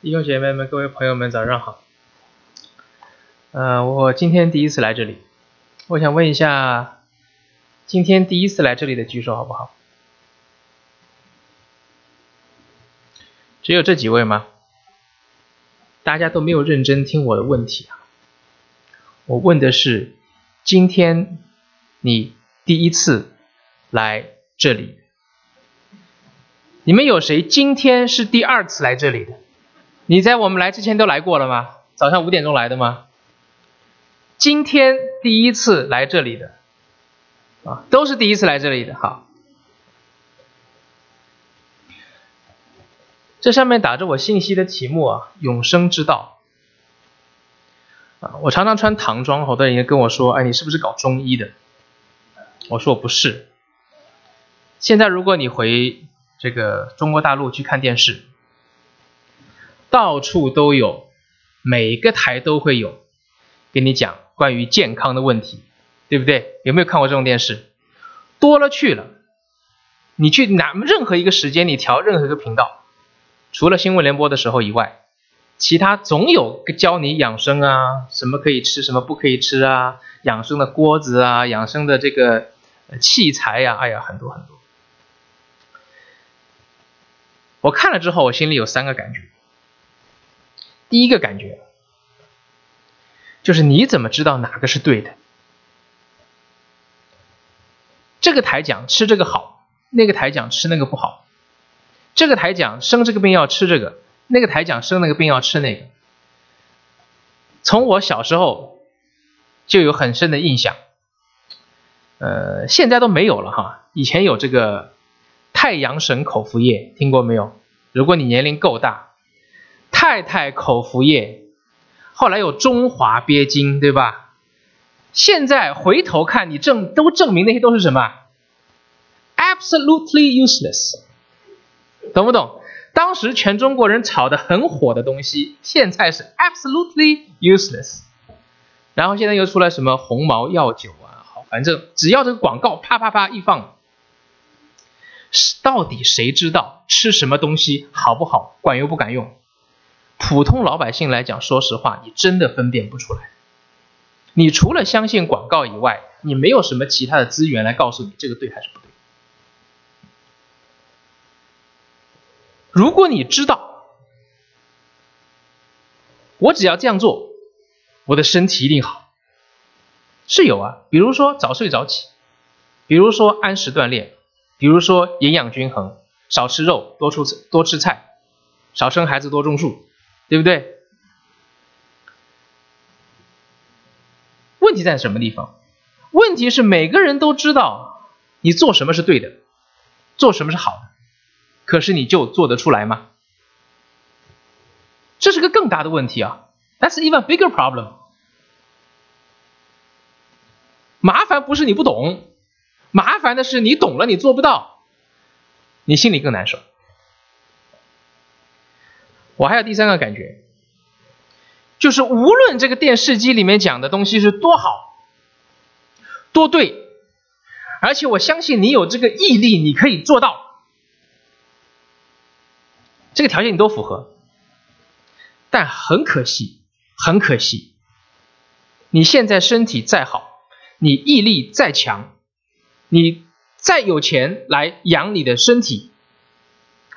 弟兄姐妹们、各位朋友们，早上好。呃，我今天第一次来这里，我想问一下，今天第一次来这里的举手好不好？只有这几位吗？大家都没有认真听我的问题啊！我问的是，今天你第一次来这里。你们有谁今天是第二次来这里的？你在我们来之前都来过了吗？早上五点钟来的吗？今天第一次来这里的，啊，都是第一次来这里的。好，这上面打着我信息的题目啊，永生之道。啊，我常常穿唐装，好多人也跟我说，哎，你是不是搞中医的？我说我不是。现在如果你回。这个中国大陆去看电视，到处都有，每个台都会有，跟你讲关于健康的问题，对不对？有没有看过这种电视？多了去了，你去哪任何一个时间，你调任何一个频道，除了新闻联播的时候以外，其他总有教你养生啊，什么可以吃，什么不可以吃啊，养生的锅子啊，养生的这个器材呀，哎呀，很多很多。我看了之后，我心里有三个感觉。第一个感觉就是你怎么知道哪个是对的？这个台讲吃这个好，那个台讲吃那个不好。这个台讲生这个病要吃这个，那个台讲生那个病要吃那个。从我小时候就有很深的印象，呃，现在都没有了哈。以前有这个。太阳神口服液听过没有？如果你年龄够大，太太口服液，后来有中华鳖精，对吧？现在回头看你证都证明那些都是什么？Absolutely useless，懂不懂？当时全中国人炒的很火的东西，现在是 absolutely useless。然后现在又出来什么红毛药酒啊，好，反正只要这个广告啪啪啪一放。到底谁知道吃什么东西好不好，管用不管用？普通老百姓来讲，说实话，你真的分辨不出来。你除了相信广告以外，你没有什么其他的资源来告诉你这个对还是不对。如果你知道，我只要这样做，我的身体一定好，是有啊。比如说早睡早起，比如说按时锻炼。比如说营养均衡，少吃肉，多出多吃菜，少生孩子，多种树，对不对？问题在什么地方？问题是每个人都知道你做什么是对的，做什么是好的，可是你就做得出来吗？这是个更大的问题啊！That's even bigger problem。麻烦不是你不懂。麻烦的是你懂了，你做不到，你心里更难受。我还有第三个感觉，就是无论这个电视机里面讲的东西是多好、多对，而且我相信你有这个毅力，你可以做到，这个条件你都符合，但很可惜，很可惜，你现在身体再好，你毅力再强。你再有钱来养你的身体，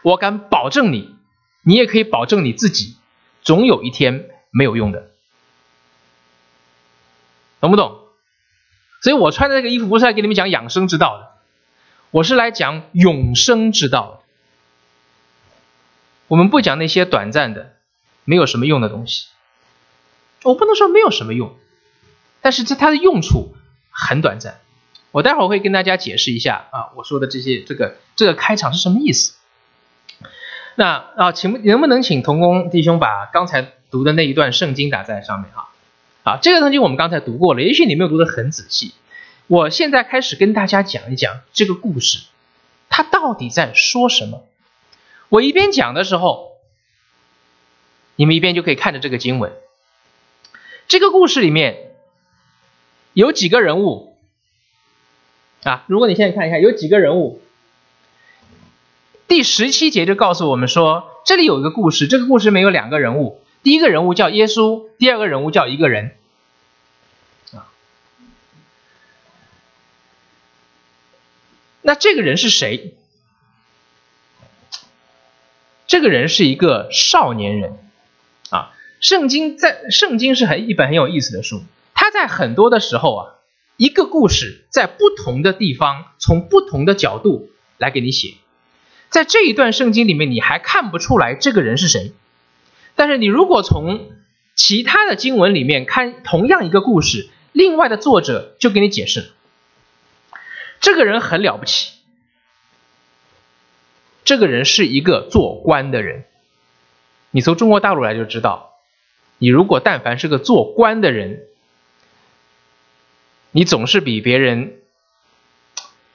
我敢保证你，你也可以保证你自己，总有一天没有用的，懂不懂？所以我穿的这个衣服不是来给你们讲养生之道的，我是来讲永生之道。我们不讲那些短暂的、没有什么用的东西。我不能说没有什么用，但是这它的用处很短暂。我待会儿会跟大家解释一下啊，我说的这些这个这个开场是什么意思？那啊，请能不能请童工弟兄把刚才读的那一段圣经打在上面哈？啊，这个圣经我们刚才读过了，也许你没有读得很仔细。我现在开始跟大家讲一讲这个故事，它到底在说什么？我一边讲的时候，你们一边就可以看着这个经文。这个故事里面有几个人物？啊，如果你现在看一下，有几个人物？第十七节就告诉我们说，这里有一个故事，这个故事里面有两个人物，第一个人物叫耶稣，第二个人物叫一个人。啊，那这个人是谁？这个人是一个少年人。啊，圣经在圣经是很一本很有意思的书，他在很多的时候啊，一个故事在不同的地方，从不同的角度来给你写。在这一段圣经里面，你还看不出来这个人是谁。但是你如果从其他的经文里面看同样一个故事，另外的作者就给你解释，这个人很了不起。这个人是一个做官的人。你从中国大陆来就知道，你如果但凡是个做官的人，你总是比别人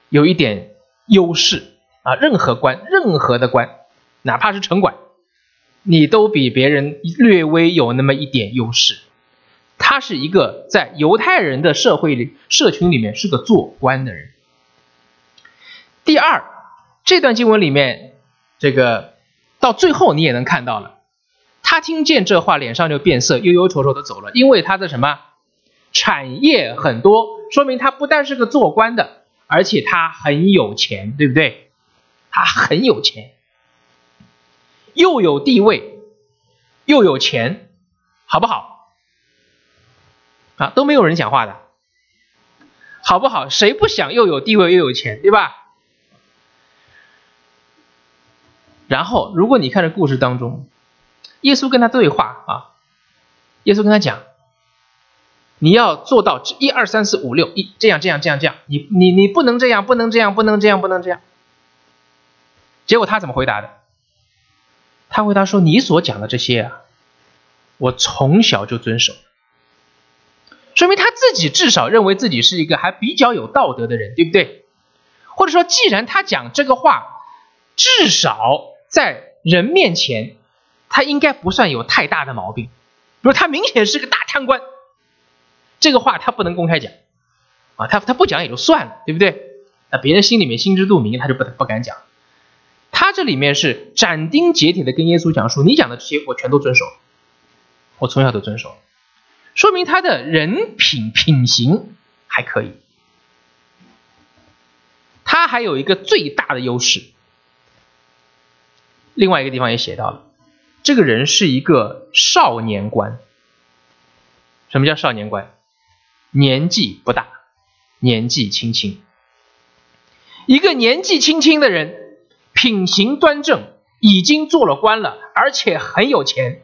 有一点优势。啊，任何官，任何的官，哪怕是城管，你都比别人略微有那么一点优势。他是一个在犹太人的社会里、社群里面是个做官的人。第二，这段经文里面，这个到最后你也能看到了，他听见这话，脸上就变色，忧忧愁愁的走了，因为他的什么产业很多，说明他不但是个做官的，而且他很有钱，对不对？他很有钱，又有地位，又有钱，好不好？啊，都没有人讲话的，好不好？谁不想又有地位又有钱，对吧？然后，如果你看这故事当中，耶稣跟他对话啊，耶稣跟他讲，你要做到一二三四五六一，这样这样这样这样，你你你不能这样，不能这样，不能这样，不能这样。结果他怎么回答的？他回答说：“你所讲的这些啊，我从小就遵守。”说明他自己至少认为自己是一个还比较有道德的人，对不对？或者说，既然他讲这个话，至少在人面前，他应该不算有太大的毛病。比如他明显是个大贪官，这个话他不能公开讲啊，他他不讲也就算了，对不对？那别人心里面心知肚明，他就不不敢讲。他这里面是斩钉截铁的跟耶稣讲说：“你讲的这些我全都遵守，我从小都遵守。”说明他的人品品行还可以。他还有一个最大的优势，另外一个地方也写到了，这个人是一个少年官。什么叫少年官？年纪不大，年纪轻轻，一个年纪轻轻的人。品行端正，已经做了官了，而且很有钱。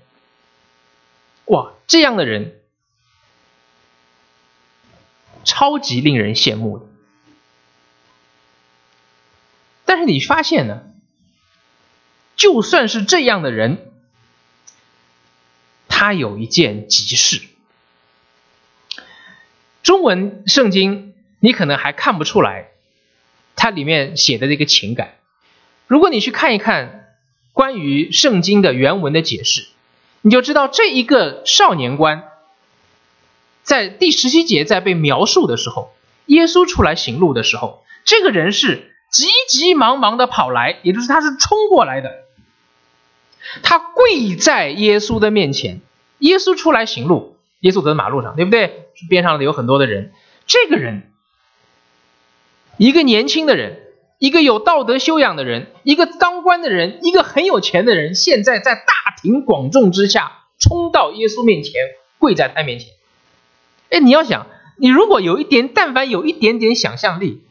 哇，这样的人超级令人羡慕的。但是你发现呢，就算是这样的人，他有一件急事。中文圣经你可能还看不出来，它里面写的这个情感。如果你去看一看关于圣经的原文的解释，你就知道这一个少年官在第十七节在被描述的时候，耶稣出来行路的时候，这个人是急急忙忙的跑来，也就是他是冲过来的，他跪在耶稣的面前，耶稣出来行路，耶稣走在马路上，对不对？边上有很多的人，这个人一个年轻的人。一个有道德修养的人，一个当官的人，一个很有钱的人，现在在大庭广众之下冲到耶稣面前，跪在他面前。哎，你要想，你如果有一点，但凡有一点点想象力，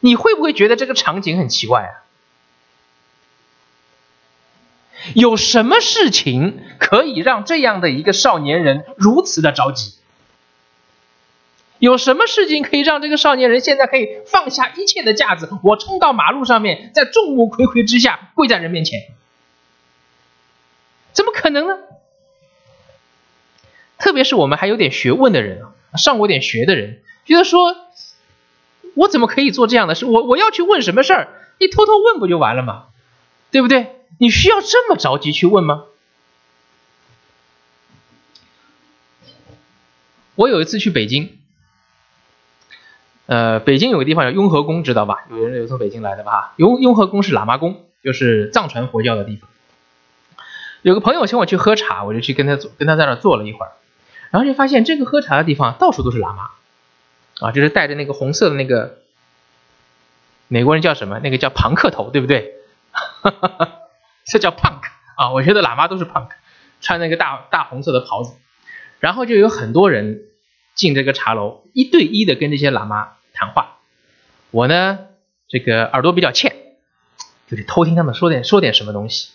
你会不会觉得这个场景很奇怪啊？有什么事情可以让这样的一个少年人如此的着急？有什么事情可以让这个少年人现在可以放下一切的架子，我冲到马路上面，在众目睽睽之下跪在人面前？怎么可能呢？特别是我们还有点学问的人啊上过点学的人，觉得说，我怎么可以做这样的事？我我要去问什么事儿？你偷偷问不就完了吗？对不对？你需要这么着急去问吗？我有一次去北京。呃，北京有个地方叫雍和宫，知道吧？有人有从北京来的吧？雍雍和宫是喇嘛宫，就是藏传佛教的地方。有个朋友请我去喝茶，我就去跟他坐，跟他在那坐了一会儿，然后就发现这个喝茶的地方到处都是喇嘛，啊，就是戴着那个红色的那个，美国人叫什么？那个叫庞克头，对不对？这叫 punk 啊，我觉得喇嘛都是 punk，穿那个大大红色的袍子，然后就有很多人进这个茶楼，一对一的跟这些喇嘛谈话。我呢，这个耳朵比较欠，就得偷听他们说点说点什么东西。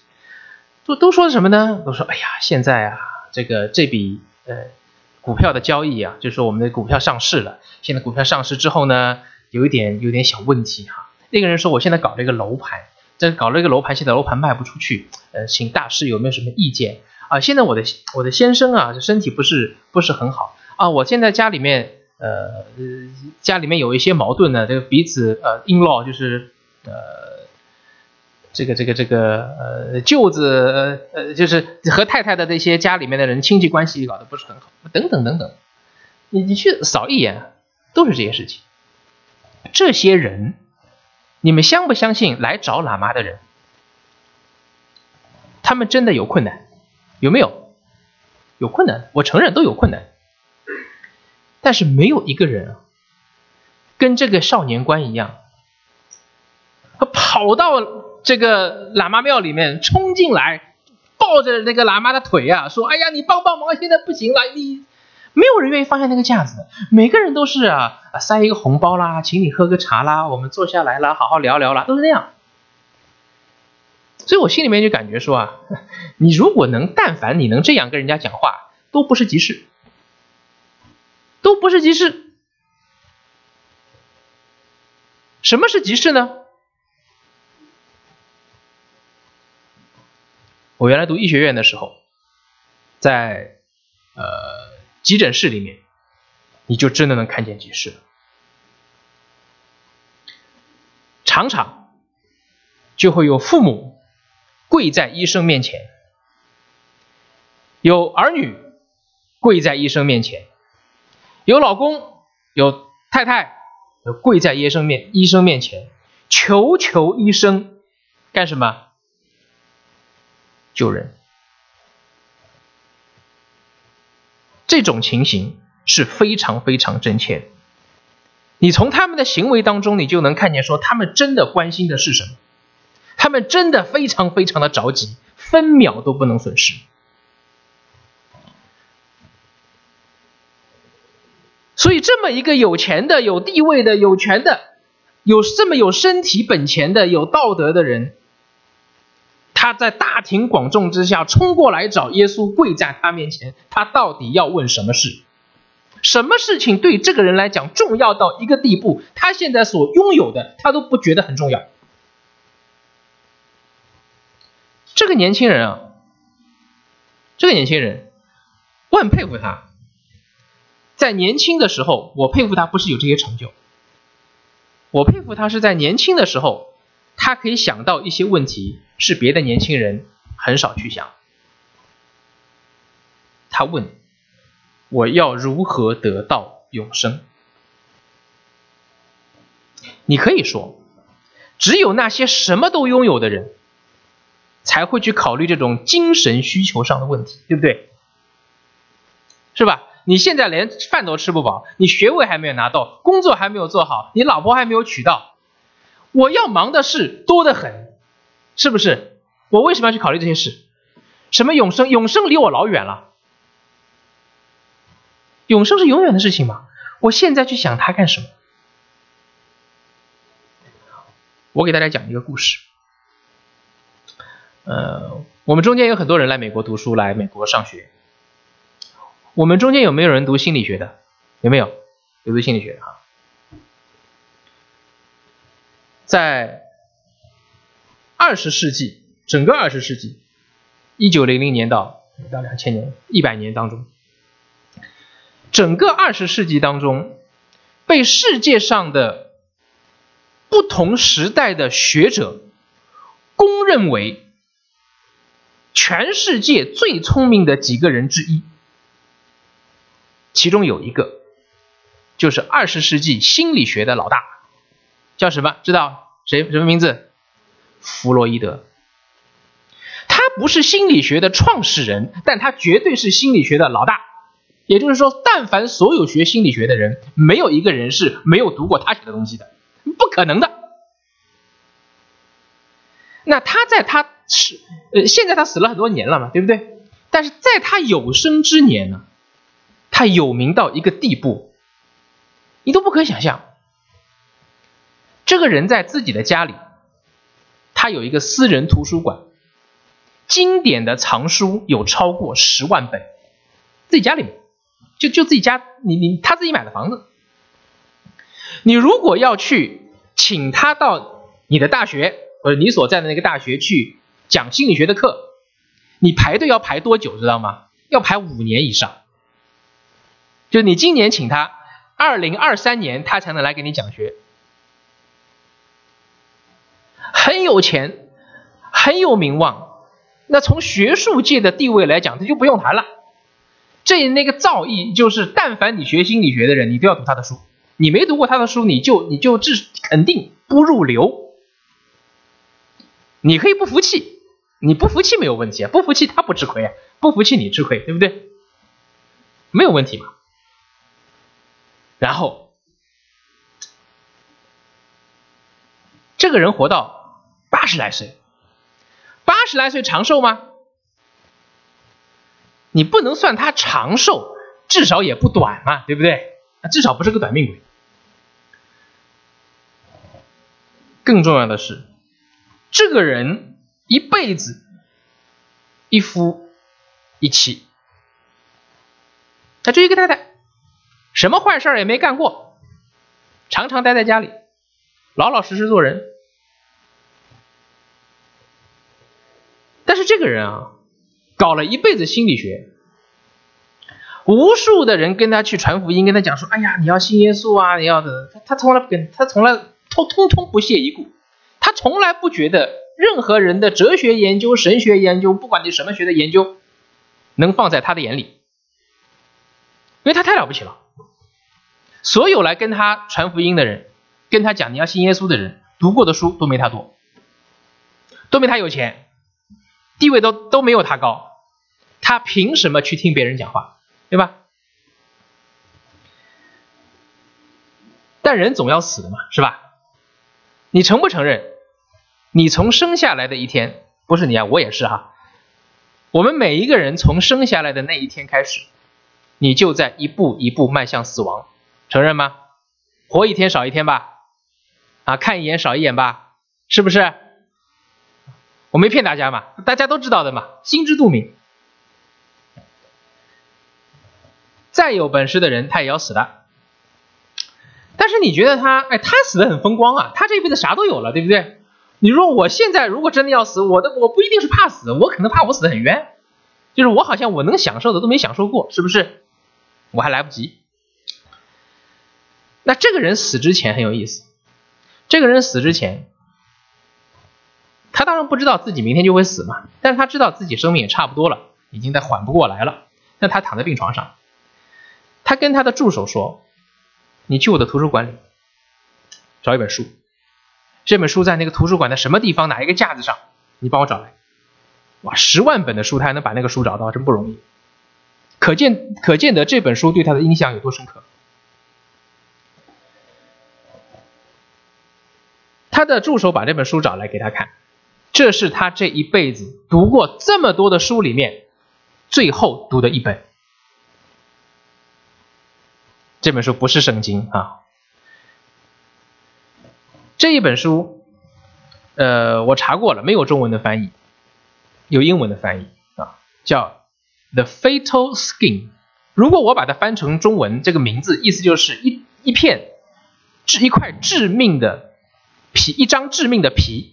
都都说什么呢？都说哎呀，现在啊，这个这笔呃股票的交易啊，就是说我们的股票上市了。现在股票上市之后呢，有一点有点小问题哈。那个人说，我现在搞了一个楼盘，这搞了一个楼盘，现在楼盘卖不出去，呃，请大师有没有什么意见啊？现在我的我的先生啊，这身体不是不是很好啊，我现在家里面呃家里面有一些矛盾呢，这个彼此呃 in law 就是呃。这个这个这个呃舅子呃就是和太太的这些家里面的人亲戚关系搞得不是很好，等等等等，你你去扫一眼，都是这些事情。这些人，你们相不相信来找喇嘛的人，他们真的有困难？有没有？有困难，我承认都有困难，但是没有一个人跟这个少年官一样，他跑到。这个喇嘛庙里面冲进来，抱着那个喇嘛的腿啊，说：“哎呀，你帮帮忙，现在不行了。”你没有人愿意放下那个架子，每个人都是啊，塞一个红包啦，请你喝个茶啦，我们坐下来啦，好好聊聊啦，都是那样。所以我心里面就感觉说啊，你如果能，但凡你能这样跟人家讲话，都不是急事，都不是急事。什么是急事呢？我原来读医学院的时候，在呃急诊室里面，你就真的能看见急事。常常就会有父母跪在医生面前，有儿女跪在医生面前，有老公有太太跪在医生面医生面前，求求医生干什么？救人，这种情形是非常非常真切的。你从他们的行为当中，你就能看见，说他们真的关心的是什么，他们真的非常非常的着急，分秒都不能损失。所以，这么一个有钱的、有地位的、有权的、有这么有身体本钱的、有道德的人。他在大庭广众之下冲过来找耶稣，跪在他面前。他到底要问什么事？什么事情对这个人来讲重要到一个地步？他现在所拥有的，他都不觉得很重要。这个年轻人啊，这个年轻人，我很佩服他。在年轻的时候，我佩服他不是有这些成就，我佩服他是在年轻的时候。他可以想到一些问题，是别的年轻人很少去想。他问：“我要如何得到永生？”你可以说，只有那些什么都拥有的人，才会去考虑这种精神需求上的问题，对不对？是吧？你现在连饭都吃不饱，你学位还没有拿到，工作还没有做好，你老婆还没有娶到。我要忙的事多得很，是不是？我为什么要去考虑这些事？什么永生？永生离我老远了。永生是永远的事情吗？我现在去想它干什么？我给大家讲一个故事。呃，我们中间有很多人来美国读书，来美国上学。我们中间有没有人读心理学的？有没有？有读心理学的啊？在二十世纪，整个二十世纪，一九零零年到到两千年一百年当中，整个二十世纪当中，被世界上的不同时代的学者公认为全世界最聪明的几个人之一，其中有一个就是二十世纪心理学的老大，叫什么？知道？谁什么名字？弗洛伊德，他不是心理学的创始人，但他绝对是心理学的老大。也就是说，但凡所有学心理学的人，没有一个人是没有读过他写的东西的，不可能的。那他在他是呃，现在他死了很多年了嘛，对不对？但是在他有生之年呢，他有名到一个地步，你都不可以想象。这个人在自己的家里，他有一个私人图书馆，经典的藏书有超过十万本，自己家里面。就就自己家，你你他自己买的房子，你如果要去请他到你的大学或者你所在的那个大学去讲心理学的课，你排队要排多久，知道吗？要排五年以上。就你今年请他，二零二三年他才能来给你讲学，很有钱，很有名望，那从学术界的地位来讲，他就不用谈了。这那个造诣就是，但凡你学心理学的人，你都要读他的书。你没读过他的书，你就你就至肯定不入流。你可以不服气，你不服气没有问题啊，不服气他不吃亏啊，不服气你吃亏，对不对？没有问题嘛。然后，这个人活到八十来岁，八十来岁长寿吗？你不能算他长寿，至少也不短嘛，对不对？至少不是个短命鬼。更重要的是，这个人一辈子一夫一妻，他就一个太太，什么坏事也没干过，常常待在家里，老老实实做人。但是这个人啊。搞了一辈子心理学，无数的人跟他去传福音，跟他讲说：“哎呀，你要信耶稣啊，你要的。”他他从来不跟，他从来通通通不屑一顾，他从来不觉得任何人的哲学研究、神学研究，不管你什么学的研究，能放在他的眼里，因为他太了不起了。所有来跟他传福音的人，跟他讲你要信耶稣的人，读过的书都没他多，都没他有钱。地位都都没有他高，他凭什么去听别人讲话，对吧？但人总要死的嘛，是吧？你承不承认？你从生下来的一天，不是你啊，我也是哈。我们每一个人从生下来的那一天开始，你就在一步一步迈向死亡，承认吗？活一天少一天吧，啊，看一眼少一眼吧，是不是？我没骗大家嘛，大家都知道的嘛，心知肚明。再有本事的人，他也要死的。但是你觉得他，哎，他死的很风光啊，他这辈子啥都有了，对不对？你说我现在如果真的要死，我的我不一定是怕死，我可能怕我死的很冤，就是我好像我能享受的都没享受过，是不是？我还来不及。那这个人死之前很有意思，这个人死之前。他当然不知道自己明天就会死嘛，但是他知道自己生命也差不多了，已经在缓不过来了。那他躺在病床上，他跟他的助手说：“你去我的图书馆里找一本书，这本书在那个图书馆的什么地方，哪一个架子上，你帮我找来。”哇，十万本的书，他还能把那个书找到，真不容易。可见可见得这本书对他的影响有多深刻。他的助手把这本书找来给他看。这是他这一辈子读过这么多的书里面最后读的一本。这本书不是圣经啊，这一本书，呃，我查过了，没有中文的翻译，有英文的翻译啊，叫《The Fatal Skin》。如果我把它翻成中文，这个名字意思就是一一片致一块致命的皮，一张致命的皮。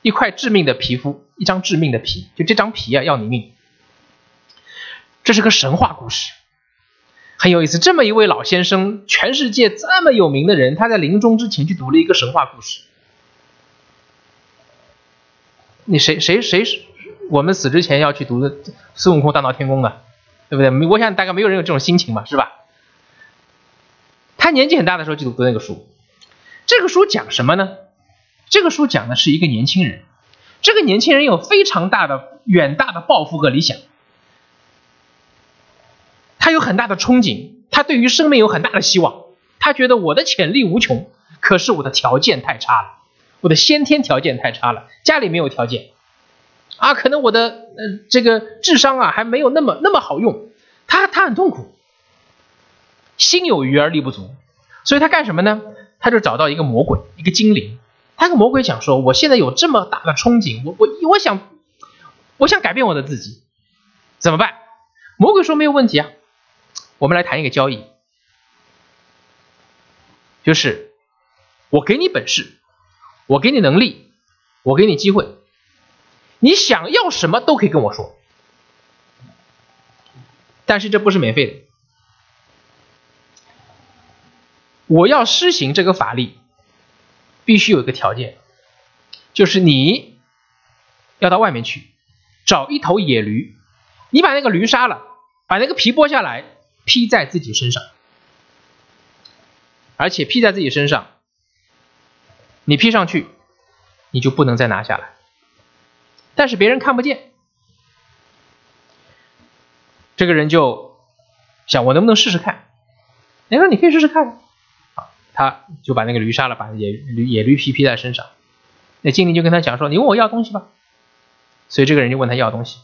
一块致命的皮肤，一张致命的皮，就这张皮啊，要你命。这是个神话故事，很有意思。这么一位老先生，全世界这么有名的人，他在临终之前去读了一个神话故事。你谁谁谁是我们死之前要去读的孙悟空大闹天宫的，对不对？我想大概没有人有这种心情吧，是吧？他年纪很大的时候就读那个书，这个书讲什么呢？这个书讲的是一个年轻人，这个年轻人有非常大的远大的抱负和理想，他有很大的憧憬，他对于生命有很大的希望，他觉得我的潜力无穷，可是我的条件太差了，我的先天条件太差了，家里没有条件，啊，可能我的呃这个智商啊还没有那么那么好用，他他很痛苦，心有余而力不足，所以他干什么呢？他就找到一个魔鬼，一个精灵。他跟魔鬼讲说：“我现在有这么大的憧憬，我我我想，我想改变我的自己，怎么办？”魔鬼说：“没有问题啊，我们来谈一个交易，就是我给你本事，我给你能力，我给你机会，你想要什么都可以跟我说，但是这不是免费的，我要施行这个法力。”必须有一个条件，就是你要到外面去找一头野驴，你把那个驴杀了，把那个皮剥下来披在自己身上，而且披在自己身上，你披上去，你就不能再拿下来，但是别人看不见。这个人就想，我能不能试试看？你说你可以试试看。他就把那个驴杀了，把野驴野驴皮披在身上。那精灵就跟他讲说：“你问我要东西吧。”所以这个人就问他要东西，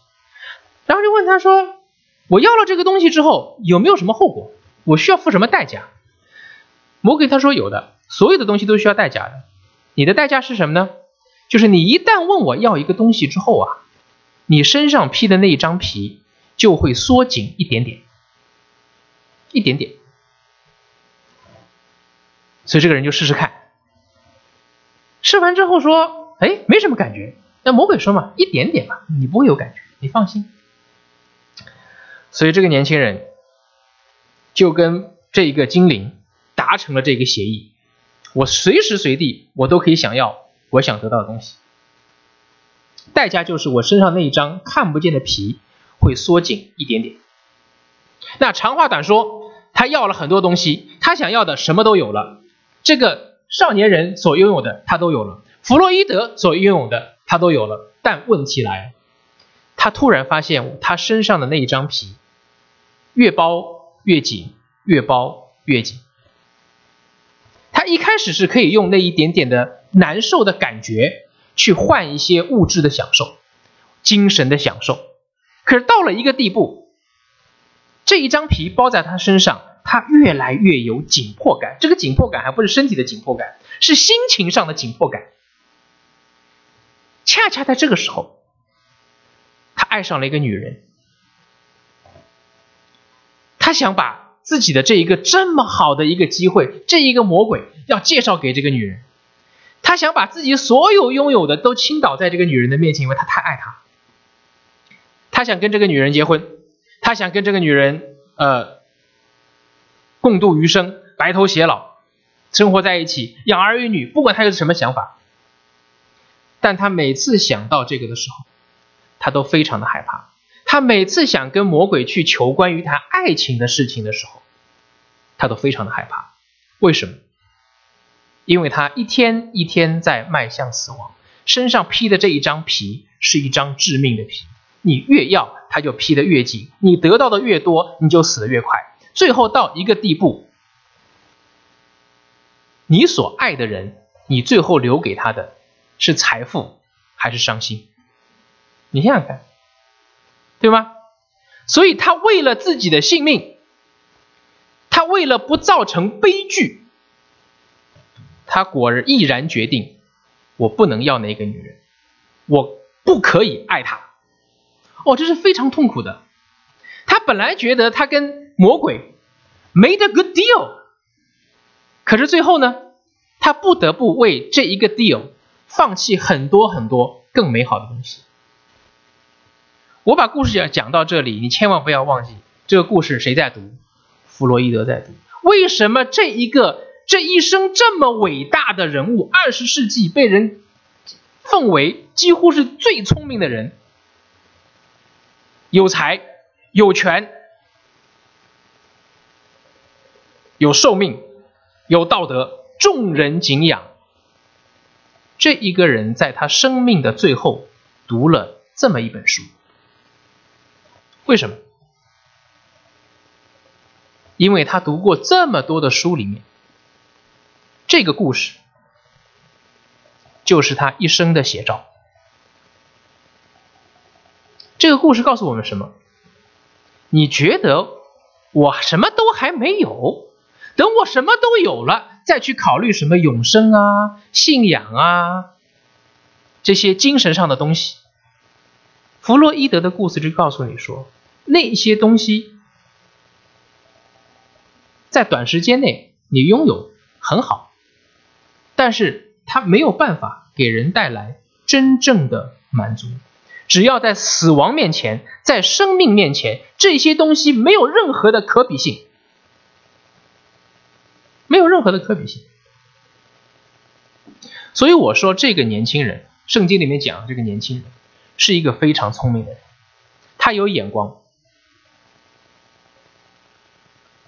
然后就问他说：“我要了这个东西之后有没有什么后果？我需要付什么代价？”魔鬼他说：“有的，所有的东西都需要代价的。你的代价是什么呢？就是你一旦问我要一个东西之后啊，你身上披的那一张皮就会缩紧一点点，一点点。”所以这个人就试试看，试完之后说：“哎，没什么感觉。”那魔鬼说嘛：“一点点嘛，你不会有感觉，你放心。”所以这个年轻人就跟这一个精灵达成了这个协议：我随时随地我都可以想要我想得到的东西，代价就是我身上那一张看不见的皮会缩紧一点点。那长话短说，他要了很多东西，他想要的什么都有了。这个少年人所拥有的，他都有了；弗洛伊德所拥有的，他都有了。但问题来，他突然发现他身上的那一张皮越包越紧，越包越紧。他一开始是可以用那一点点的难受的感觉去换一些物质的享受、精神的享受，可是到了一个地步，这一张皮包在他身上。他越来越有紧迫感，这个紧迫感还不是身体的紧迫感，是心情上的紧迫感。恰恰在这个时候，他爱上了一个女人，他想把自己的这一个这么好的一个机会，这一个魔鬼要介绍给这个女人，他想把自己所有拥有的都倾倒在这个女人的面前，因为他太爱她，他想跟这个女人结婚，他想跟这个女人呃。共度余生，白头偕老，生活在一起，养儿育女。不管他有什么想法，但他每次想到这个的时候，他都非常的害怕。他每次想跟魔鬼去求关于他爱情的事情的时候，他都非常的害怕。为什么？因为他一天一天在迈向死亡，身上披的这一张皮是一张致命的皮。你越要，他就披得越紧；你得到的越多，你就死得越快。最后到一个地步，你所爱的人，你最后留给他的是财富还是伤心？你想想看，对吗？所以他为了自己的性命，他为了不造成悲剧，他果然毅然决定：我不能要那个女人，我不可以爱她。哦，这是非常痛苦的。他本来觉得他跟魔鬼 made a good deal，可是最后呢，他不得不为这一个 deal 放弃很多很多更美好的东西。我把故事讲讲到这里，你千万不要忘记这个故事谁在读？弗洛伊德在读。为什么这一个这一生这么伟大的人物，二十世纪被人奉为几乎是最聪明的人，有才？有权，有寿命，有道德，众人敬仰。这一个人在他生命的最后读了这么一本书。为什么？因为他读过这么多的书里面，这个故事就是他一生的写照。这个故事告诉我们什么？你觉得我什么都还没有，等我什么都有了，再去考虑什么永生啊、信仰啊这些精神上的东西。弗洛伊德的故事就告诉你说，那些东西。在短时间内你拥有很好，但是它没有办法给人带来真正的满足。只要在死亡面前，在生命面前，这些东西没有任何的可比性，没有任何的可比性。所以我说，这个年轻人，圣经里面讲这个年轻人是一个非常聪明的人，他有眼光。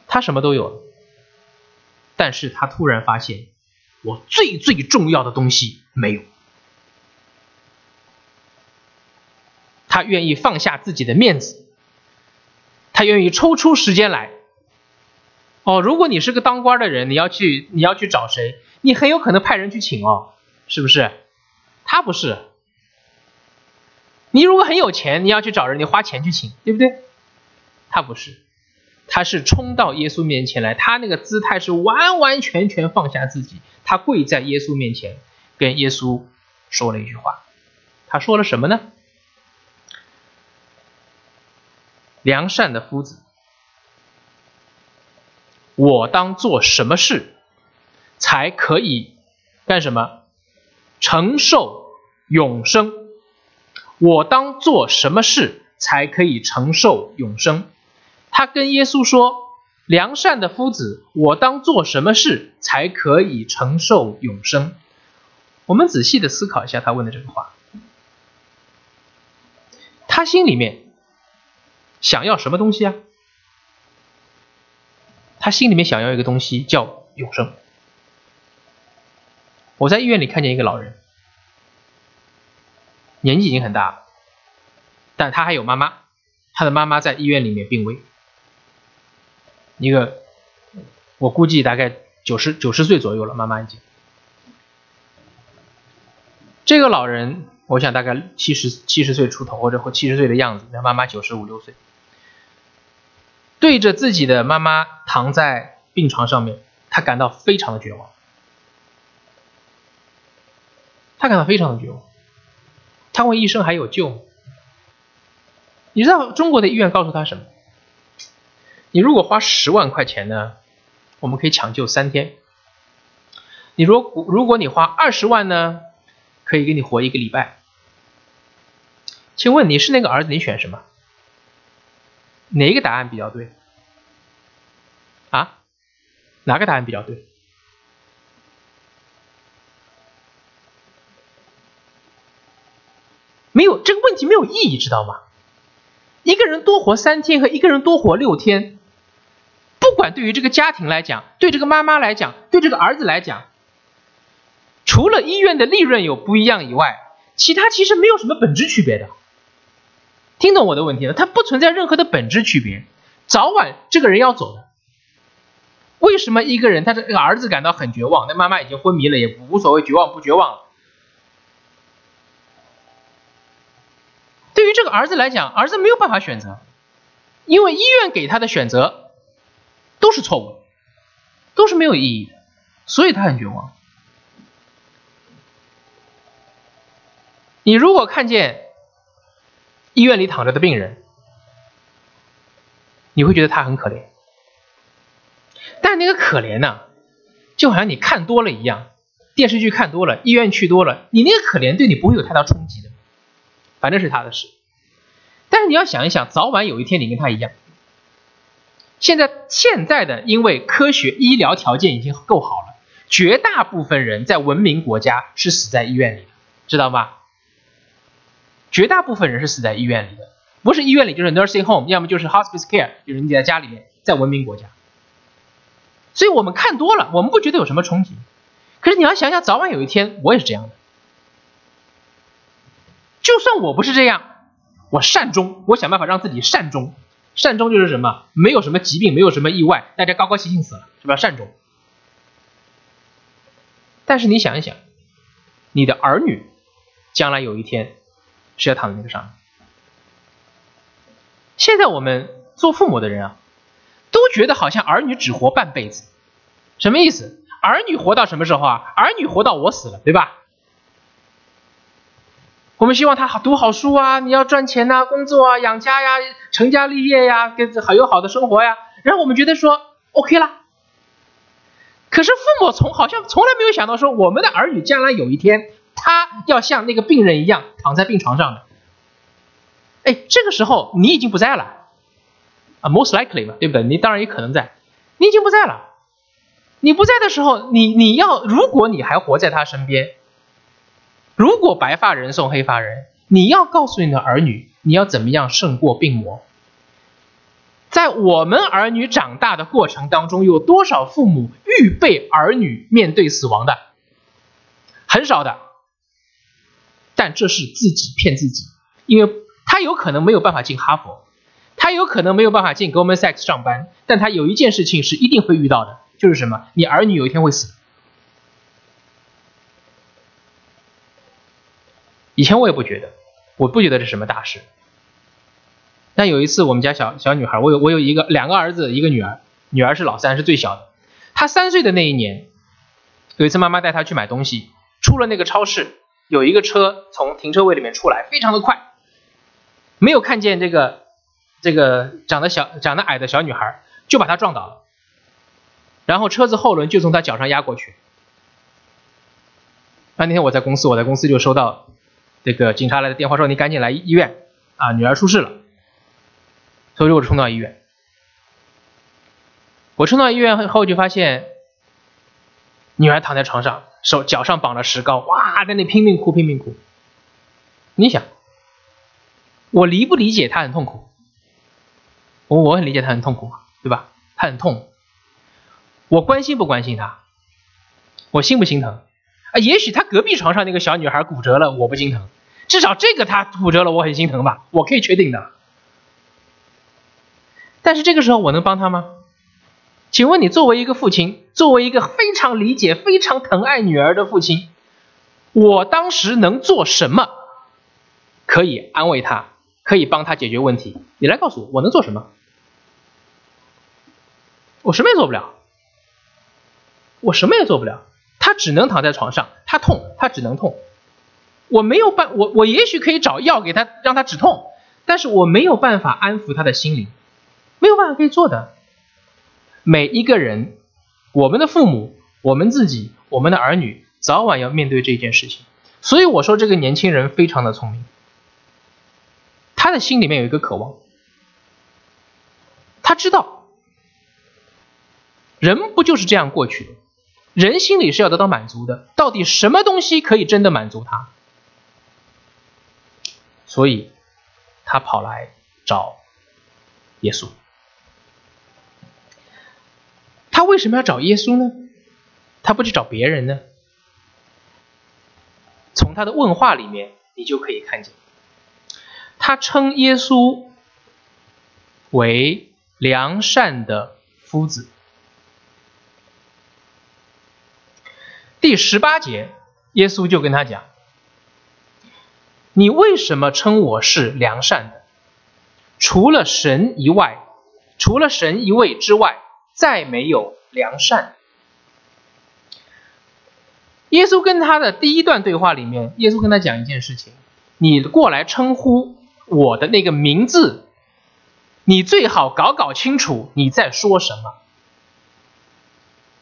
他什么都有，但是他突然发现，我最最重要的东西没有。他愿意放下自己的面子，他愿意抽出时间来。哦，如果你是个当官的人，你要去你要去找谁？你很有可能派人去请哦，是不是？他不是。你如果很有钱，你要去找人，你花钱去请，对不对？他不是。他是冲到耶稣面前来，他那个姿态是完完全全放下自己，他跪在耶稣面前，跟耶稣说了一句话。他说了什么呢？良善的夫子，我当做什么事才可以干什么？承受永生？我当做什么事才可以承受永生？他跟耶稣说：“良善的夫子，我当做什么事才可以承受永生？”我们仔细的思考一下他问的这个话，他心里面想要什么东西啊？他心里面想要一个东西叫永生。我在医院里看见一个老人，年纪已经很大了，但他还有妈妈，他的妈妈在医院里面病危。一个，我估计大概九十九十岁左右了，妈妈已经。这个老人，我想大概七十七十岁出头，或者或七十岁的样子。那妈妈九十五六岁，对着自己的妈妈躺在病床上面，他感到非常的绝望。他感到非常的绝望。他问医生还有救吗？你知道中国的医院告诉他什么？你如果花十万块钱呢，我们可以抢救三天。你如如果你花二十万呢，可以给你活一个礼拜。请问你是那个儿子，你选什么？哪一个答案比较对？啊？哪个答案比较对？没有这个问题没有意义，知道吗？一个人多活三天和一个人多活六天。不管对于这个家庭来讲，对这个妈妈来讲，对这个儿子来讲，除了医院的利润有不一样以外，其他其实没有什么本质区别的。听懂我的问题了？它不存在任何的本质区别，早晚这个人要走的。为什么一个人他的儿子感到很绝望，那妈妈已经昏迷了，也无所谓绝望不绝望了？对于这个儿子来讲，儿子没有办法选择，因为医院给他的选择。都是错误的，都是没有意义的，所以他很绝望。你如果看见医院里躺着的病人，你会觉得他很可怜，但那个可怜呢，就好像你看多了一样，电视剧看多了，医院去多了，你那个可怜对你不会有太大冲击的，反正是他的事。但是你要想一想，早晚有一天你跟他一样。现在现在的，因为科学医疗条件已经够好了，绝大部分人在文明国家是死在医院里的，知道吗？绝大部分人是死在医院里的，不是医院里就是 nursing home，要么就是 hospice care，就是你在家里面，在文明国家。所以我们看多了，我们不觉得有什么冲击。可是你要想想，早晚有一天我也是这样的，就算我不是这样，我善终，我想办法让自己善终。善终就是什么？没有什么疾病，没有什么意外，大家高高兴兴死了，是吧？善终。但是你想一想，你的儿女将来有一天是要躺在那个上面。现在我们做父母的人啊，都觉得好像儿女只活半辈子，什么意思？儿女活到什么时候啊？儿女活到我死了，对吧？我们希望他好读好书啊，你要赚钱呐，工作啊，养家呀，成家立业呀，跟好有好的生活呀。然后我们觉得说 OK 啦。可是父母从好像从来没有想到说，我们的儿女将来有一天，他要像那个病人一样躺在病床上的。哎，这个时候你已经不在了啊，most likely 嘛，对不对？你当然也可能在，你已经不在了。你不在的时候，你你要如果你还活在他身边。如果白发人送黑发人，你要告诉你的儿女，你要怎么样胜过病魔？在我们儿女长大的过程当中，有多少父母预备儿女面对死亡的？很少的。但这是自己骗自己，因为他有可能没有办法进哈佛，他有可能没有办法进 Goldman Sachs 上班，但他有一件事情是一定会遇到的，就是什么？你儿女有一天会死。以前我也不觉得，我不觉得是什么大事。但有一次，我们家小小女孩，我有我有一个两个儿子，一个女儿，女儿是老三，是最小的。她三岁的那一年，有一次妈妈带她去买东西，出了那个超市，有一个车从停车位里面出来，非常的快，没有看见这个这个长得小长得矮的小女孩，就把她撞倒了，然后车子后轮就从她脚上压过去。那天我在公司，我在公司就收到。这个警察来的电话说：“你赶紧来医院啊，女儿出事了。”所以我冲到医院。我冲到医院后就发现，女儿躺在床上，手脚上绑了石膏，哇，在那拼命哭，拼命哭。你想，我理不理解她很痛苦？我我很理解她很痛苦，对吧？她很痛，我关心不关心她？我心不心疼？啊，也许她隔壁床上那个小女孩骨折了，我不心疼。至少这个他骨折了，我很心疼吧？我可以确定的。但是这个时候我能帮他吗？请问你作为一个父亲，作为一个非常理解、非常疼爱女儿的父亲，我当时能做什么可以安慰他，可以帮他解决问题？你来告诉我，我能做什么？我什么也做不了，我什么也做不了。他只能躺在床上，他痛，他只能痛。我没有办，我我也许可以找药给他，让他止痛，但是我没有办法安抚他的心灵，没有办法可以做的。每一个人，我们的父母，我们自己，我们的儿女，早晚要面对这件事情。所以我说，这个年轻人非常的聪明，他的心里面有一个渴望，他知道，人不就是这样过去的，人心里是要得到满足的，到底什么东西可以真的满足他？所以，他跑来找耶稣。他为什么要找耶稣呢？他不去找别人呢？从他的问话里面，你就可以看见，他称耶稣为良善的夫子。第十八节，耶稣就跟他讲。你为什么称我是良善的？除了神以外，除了神一位之外，再没有良善。耶稣跟他的第一段对话里面，耶稣跟他讲一件事情：你过来称呼我的那个名字，你最好搞搞清楚你在说什么。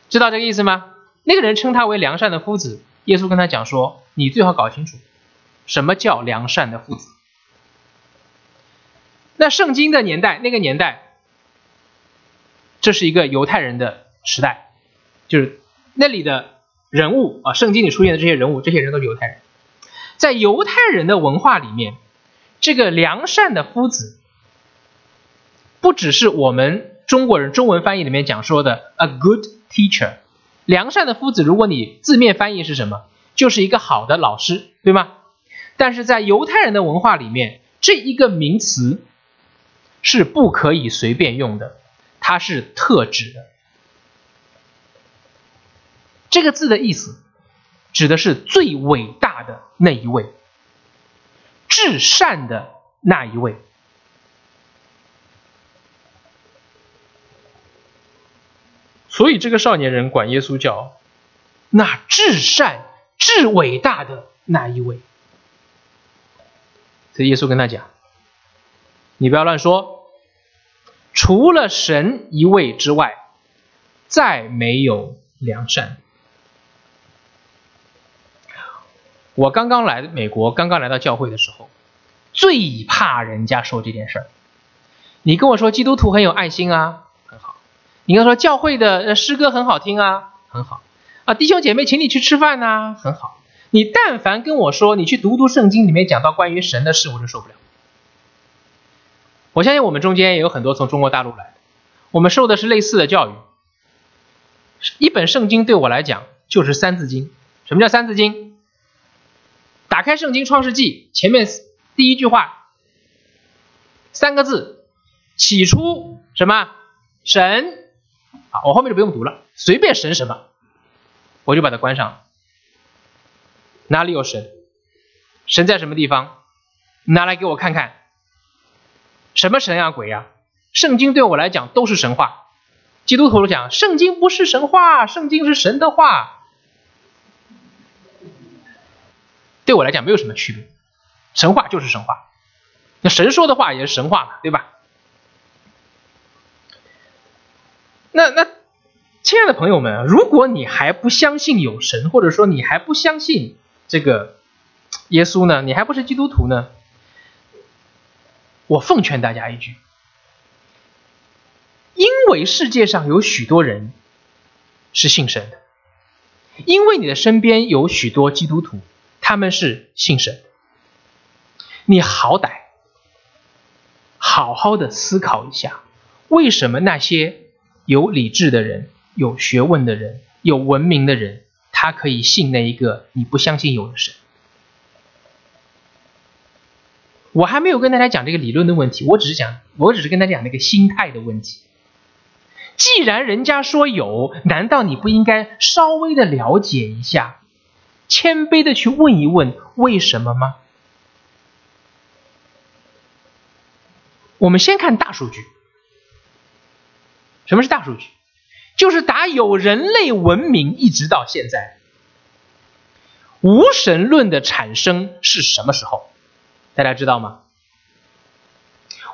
知道这个意思吗？那个人称他为良善的夫子，耶稣跟他讲说：你最好搞清楚。什么叫良善的父子？那圣经的年代，那个年代，这是一个犹太人的时代，就是那里的人物啊，圣经里出现的这些人物，这些人都是犹太人。在犹太人的文化里面，这个良善的夫子，不只是我们中国人中文翻译里面讲说的 a good teacher。良善的夫子，如果你字面翻译是什么，就是一个好的老师，对吗？但是在犹太人的文化里面，这一个名词是不可以随便用的，它是特指的。这个字的意思指的是最伟大的那一位，至善的那一位。所以这个少年人管耶稣叫那至善、至伟大的那一位。所以耶稣跟他讲：“你不要乱说，除了神一位之外，再没有良善。”我刚刚来美国，刚刚来到教会的时候，最怕人家说这件事儿。你跟我说基督徒很有爱心啊，很好。你跟我说教会的诗歌很好听啊，很好。啊，弟兄姐妹，请你去吃饭呐，很好。你但凡跟我说你去读读圣经里面讲到关于神的事，我就受不了。我相信我们中间也有很多从中国大陆来的，我们受的是类似的教育。一本圣经对我来讲就是三字经。什么叫三字经？打开圣经创世纪前面第一句话，三个字，起初什么神？好，我后面就不用读了，随便神什么，我就把它关上。哪里有神？神在什么地方？拿来给我看看。什么神呀鬼呀？圣经对我来讲都是神话。基督徒讲，圣经不是神话，圣经是神的话。对我来讲没有什么区别，神话就是神话。那神说的话也是神话嘛，对吧？那那，亲爱的朋友们，如果你还不相信有神，或者说你还不相信，这个耶稣呢？你还不是基督徒呢？我奉劝大家一句：因为世界上有许多人是信神的，因为你的身边有许多基督徒，他们是信神。你好歹好好的思考一下，为什么那些有理智的人、有学问的人、有文明的人？他可以信那一个你不相信有的神。我还没有跟大家讲这个理论的问题，我只是讲，我只是跟大家讲那个心态的问题。既然人家说有，难道你不应该稍微的了解一下，谦卑的去问一问为什么吗？我们先看大数据。什么是大数据？就是打有人类文明一直到现在，无神论的产生是什么时候？大家知道吗？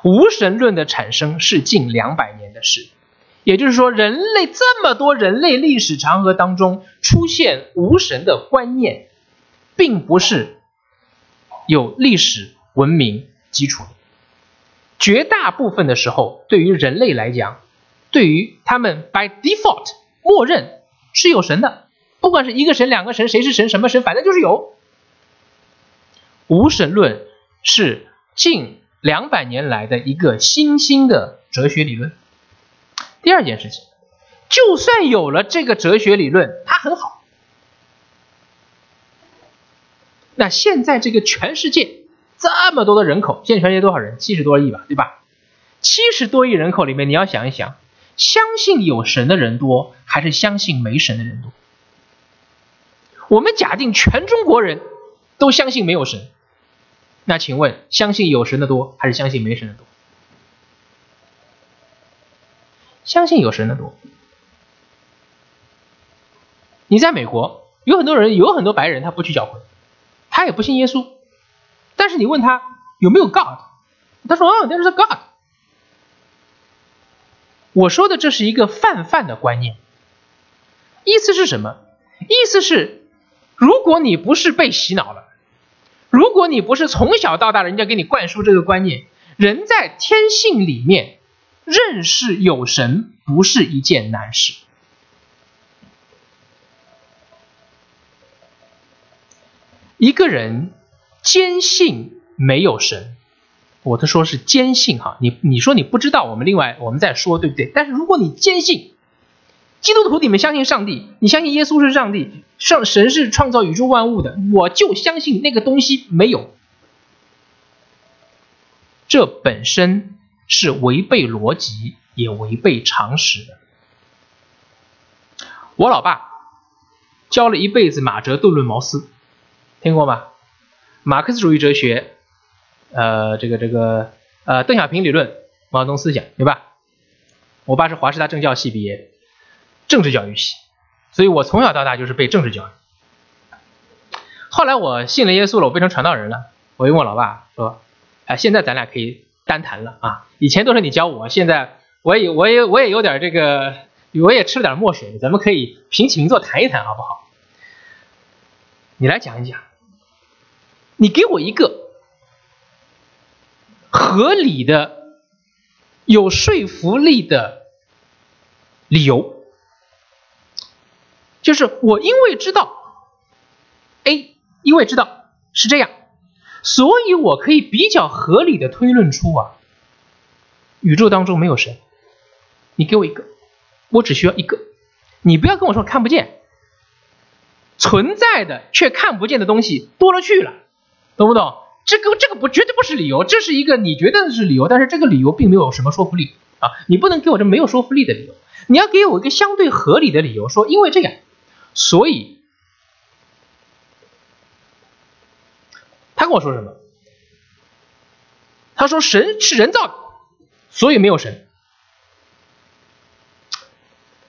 无神论的产生是近两百年的事，也就是说，人类这么多人类历史长河当中出现无神的观念，并不是有历史文明基础的。绝大部分的时候，对于人类来讲。对于他们，by default，默认是有神的，不管是一个神、两个神，谁是神、什么神，反正就是有。无神论是近两百年来的一个新兴的哲学理论。第二件事情，就算有了这个哲学理论，它很好。那现在这个全世界这么多的人口，现在全世界多少人？七十多亿吧，对吧？七十多亿人口里面，你要想一想。相信有神的人多，还是相信没神的人多？我们假定全中国人都相信没有神，那请问相信有神的多，还是相信没神的多？相信有神的多。你在美国有很多人，有很多白人，他不去教会，他也不信耶稣，但是你问他有没有 God，他说哦，那是 God。我说的这是一个泛泛的观念，意思是什么？意思是，如果你不是被洗脑了，如果你不是从小到大人家给你灌输这个观念，人在天性里面认识有神不是一件难事。一个人坚信没有神。我的说是坚信哈，你你说你不知道，我们另外我们再说，对不对？但是如果你坚信，基督徒你们相信上帝，你相信耶稣是上帝，上神是创造宇宙万物的，我就相信那个东西没有。这本身是违背逻辑，也违背常识的。我老爸教了一辈子马哲、顿论、茅斯，听过吗？马克思主义哲学，呃，这个这个呃，邓小平理论、毛泽东思想，对吧？我爸是华师大政教系毕业，政治教育系，所以我从小到大就是被政治教育。后来我信了耶稣了，我变成传道人了。我就问我老爸说：“哎，现在咱俩可以单谈了啊！以前都是你教我，现在我也我也我也有点这个，我也吃了点墨水，咱们可以平起平坐谈一谈，好不好？你来讲一讲，你给我一个合理的、有说服力的理由，就是我因为知道 A。”因为知道是这样，所以我可以比较合理的推论出啊，宇宙当中没有神。你给我一个，我只需要一个。你不要跟我说看不见，存在的却看不见的东西多了去了，懂不懂？这个这个不绝对不是理由，这是一个你觉得是理由，但是这个理由并没有什么说服力啊！你不能给我这没有说服力的理由，你要给我一个相对合理的理由，说因为这样，所以。他跟我说什么？他说神是人造的，所以没有神。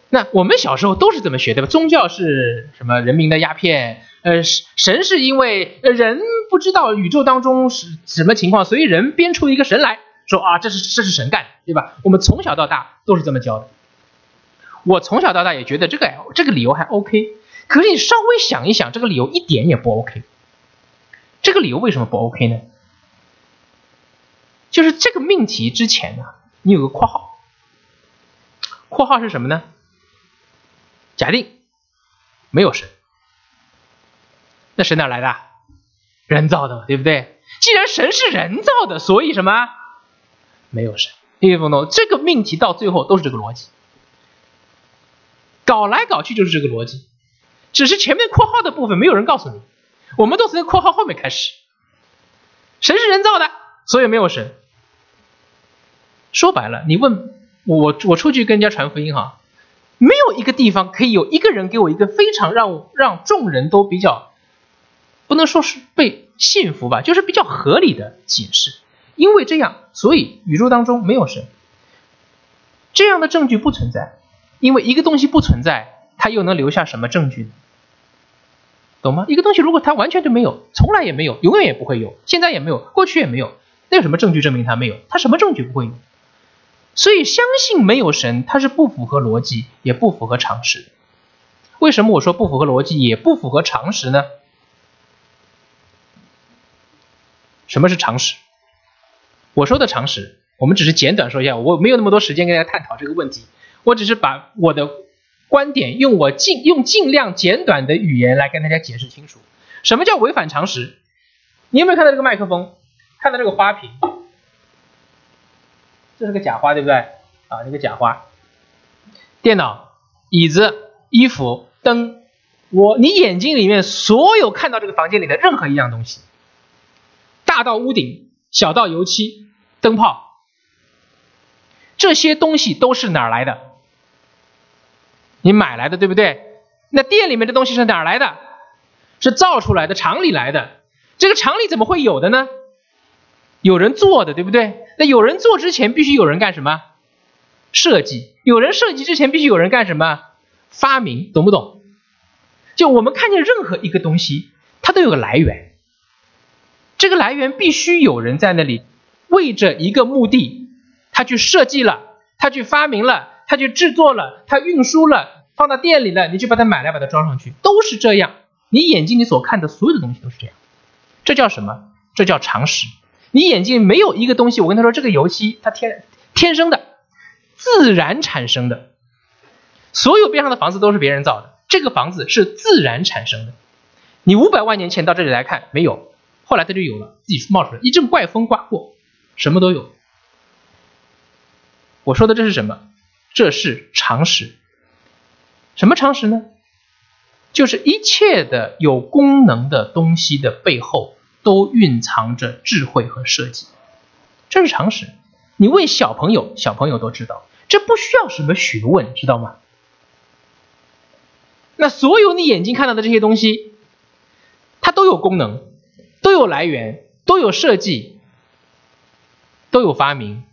那我们小时候都是这么学的吧？宗教是什么？人民的鸦片。呃，神是因为人不知道宇宙当中是什么情况，所以人编出一个神来说啊，这是这是神干，对吧？我们从小到大都是这么教的。我从小到大也觉得这个这个理由还 OK，可是你稍微想一想，这个理由一点也不 OK。这个理由为什么不 OK 呢？就是这个命题之前呢，你有个括号，括号是什么呢？假定没有神，那神哪来的？人造的，对不对？既然神是人造的，所以什么？没有神。听懂不懂？这个命题到最后都是这个逻辑，搞来搞去就是这个逻辑，只是前面括号的部分没有人告诉你。我们都从括号后面开始，神是人造的，所以没有神。说白了，你问我，我出去跟人家传福音哈，没有一个地方可以有一个人给我一个非常让让众人都比较，不能说是被信服吧，就是比较合理的解释。因为这样，所以宇宙当中没有神，这样的证据不存在。因为一个东西不存在，它又能留下什么证据呢？懂吗？一个东西如果它完全就没有，从来也没有，永远也不会有，现在也没有，过去也没有，那有什么证据证明它没有？它什么证据不会有？所以相信没有神，它是不符合逻辑，也不符合常识。为什么我说不符合逻辑，也不符合常识呢？什么是常识？我说的常识，我们只是简短说一下，我没有那么多时间跟大家探讨这个问题，我只是把我的。观点用我尽用尽量简短的语言来跟大家解释清楚，什么叫违反常识？你有没有看到这个麦克风？看到这个花瓶？这是个假花，对不对？啊，一个假花。电脑、椅子、衣服、灯，我你眼睛里面所有看到这个房间里的任何一样东西，大到屋顶，小到油漆、灯泡，这些东西都是哪儿来的？你买来的对不对？那店里面的东西是哪儿来的？是造出来的，厂里来的。这个厂里怎么会有的呢？有人做的，对不对？那有人做之前，必须有人干什么？设计。有人设计之前，必须有人干什么？发明，懂不懂？就我们看见任何一个东西，它都有个来源。这个来源必须有人在那里为着一个目的，他去设计了，他去发明了。他去制作了，他运输了，放到店里了，你就把它买来，把它装上去，都是这样。你眼睛里所看的所有的东西都是这样，这叫什么？这叫常识。你眼睛没有一个东西，我跟他说这个油漆它天天生的，自然产生的。所有边上的房子都是别人造的，这个房子是自然产生的。你五百万年前到这里来看没有，后来它就有了，自己冒出来，一阵怪风刮过，什么都有。我说的这是什么？这是常识，什么常识呢？就是一切的有功能的东西的背后，都蕴藏着智慧和设计。这是常识。你问小朋友，小朋友都知道，这不需要什么学问，知道吗？那所有你眼睛看到的这些东西，它都有功能，都有来源，都有设计，都有发明。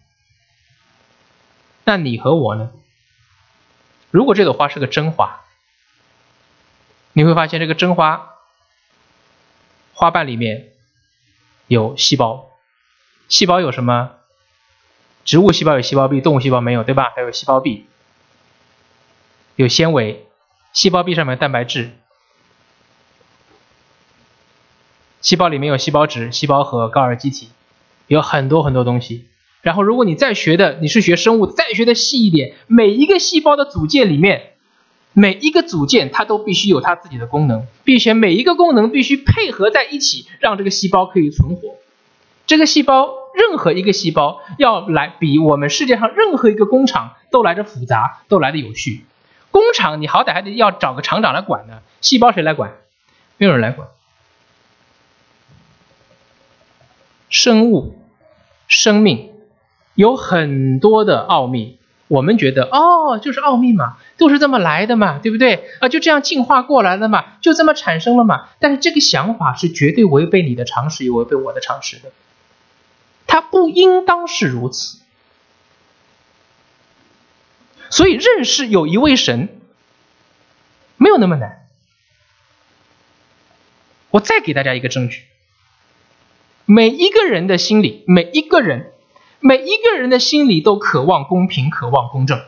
那你和我呢？如果这朵花是个真花，你会发现这个真花花瓣里面有细胞，细胞有什么？植物细胞有细胞壁，动物细胞没有，对吧？还有细胞壁，有纤维。细胞壁上面蛋白质，细胞里面有细胞质、细胞核、高尔基体，有很多很多东西。然后，如果你再学的，你是学生物，再学的细一点，每一个细胞的组件里面，每一个组件它都必须有它自己的功能，并且每一个功能必须配合在一起，让这个细胞可以存活。这个细胞，任何一个细胞要来比我们世界上任何一个工厂都来的复杂，都来的有序。工厂你好歹还得要找个厂长来管呢，细胞谁来管？没有人来管。生物、生命有很多的奥秘，我们觉得哦，就是奥秘嘛，都是这么来的嘛，对不对？啊，就这样进化过来的嘛，就这么产生了嘛。但是这个想法是绝对违背你的常识，也违背我的常识的，它不应当是如此。所以认识有一位神，没有那么难。我再给大家一个证据：每一个人的心里，每一个人，每一个人的心里都渴望公平，渴望公正。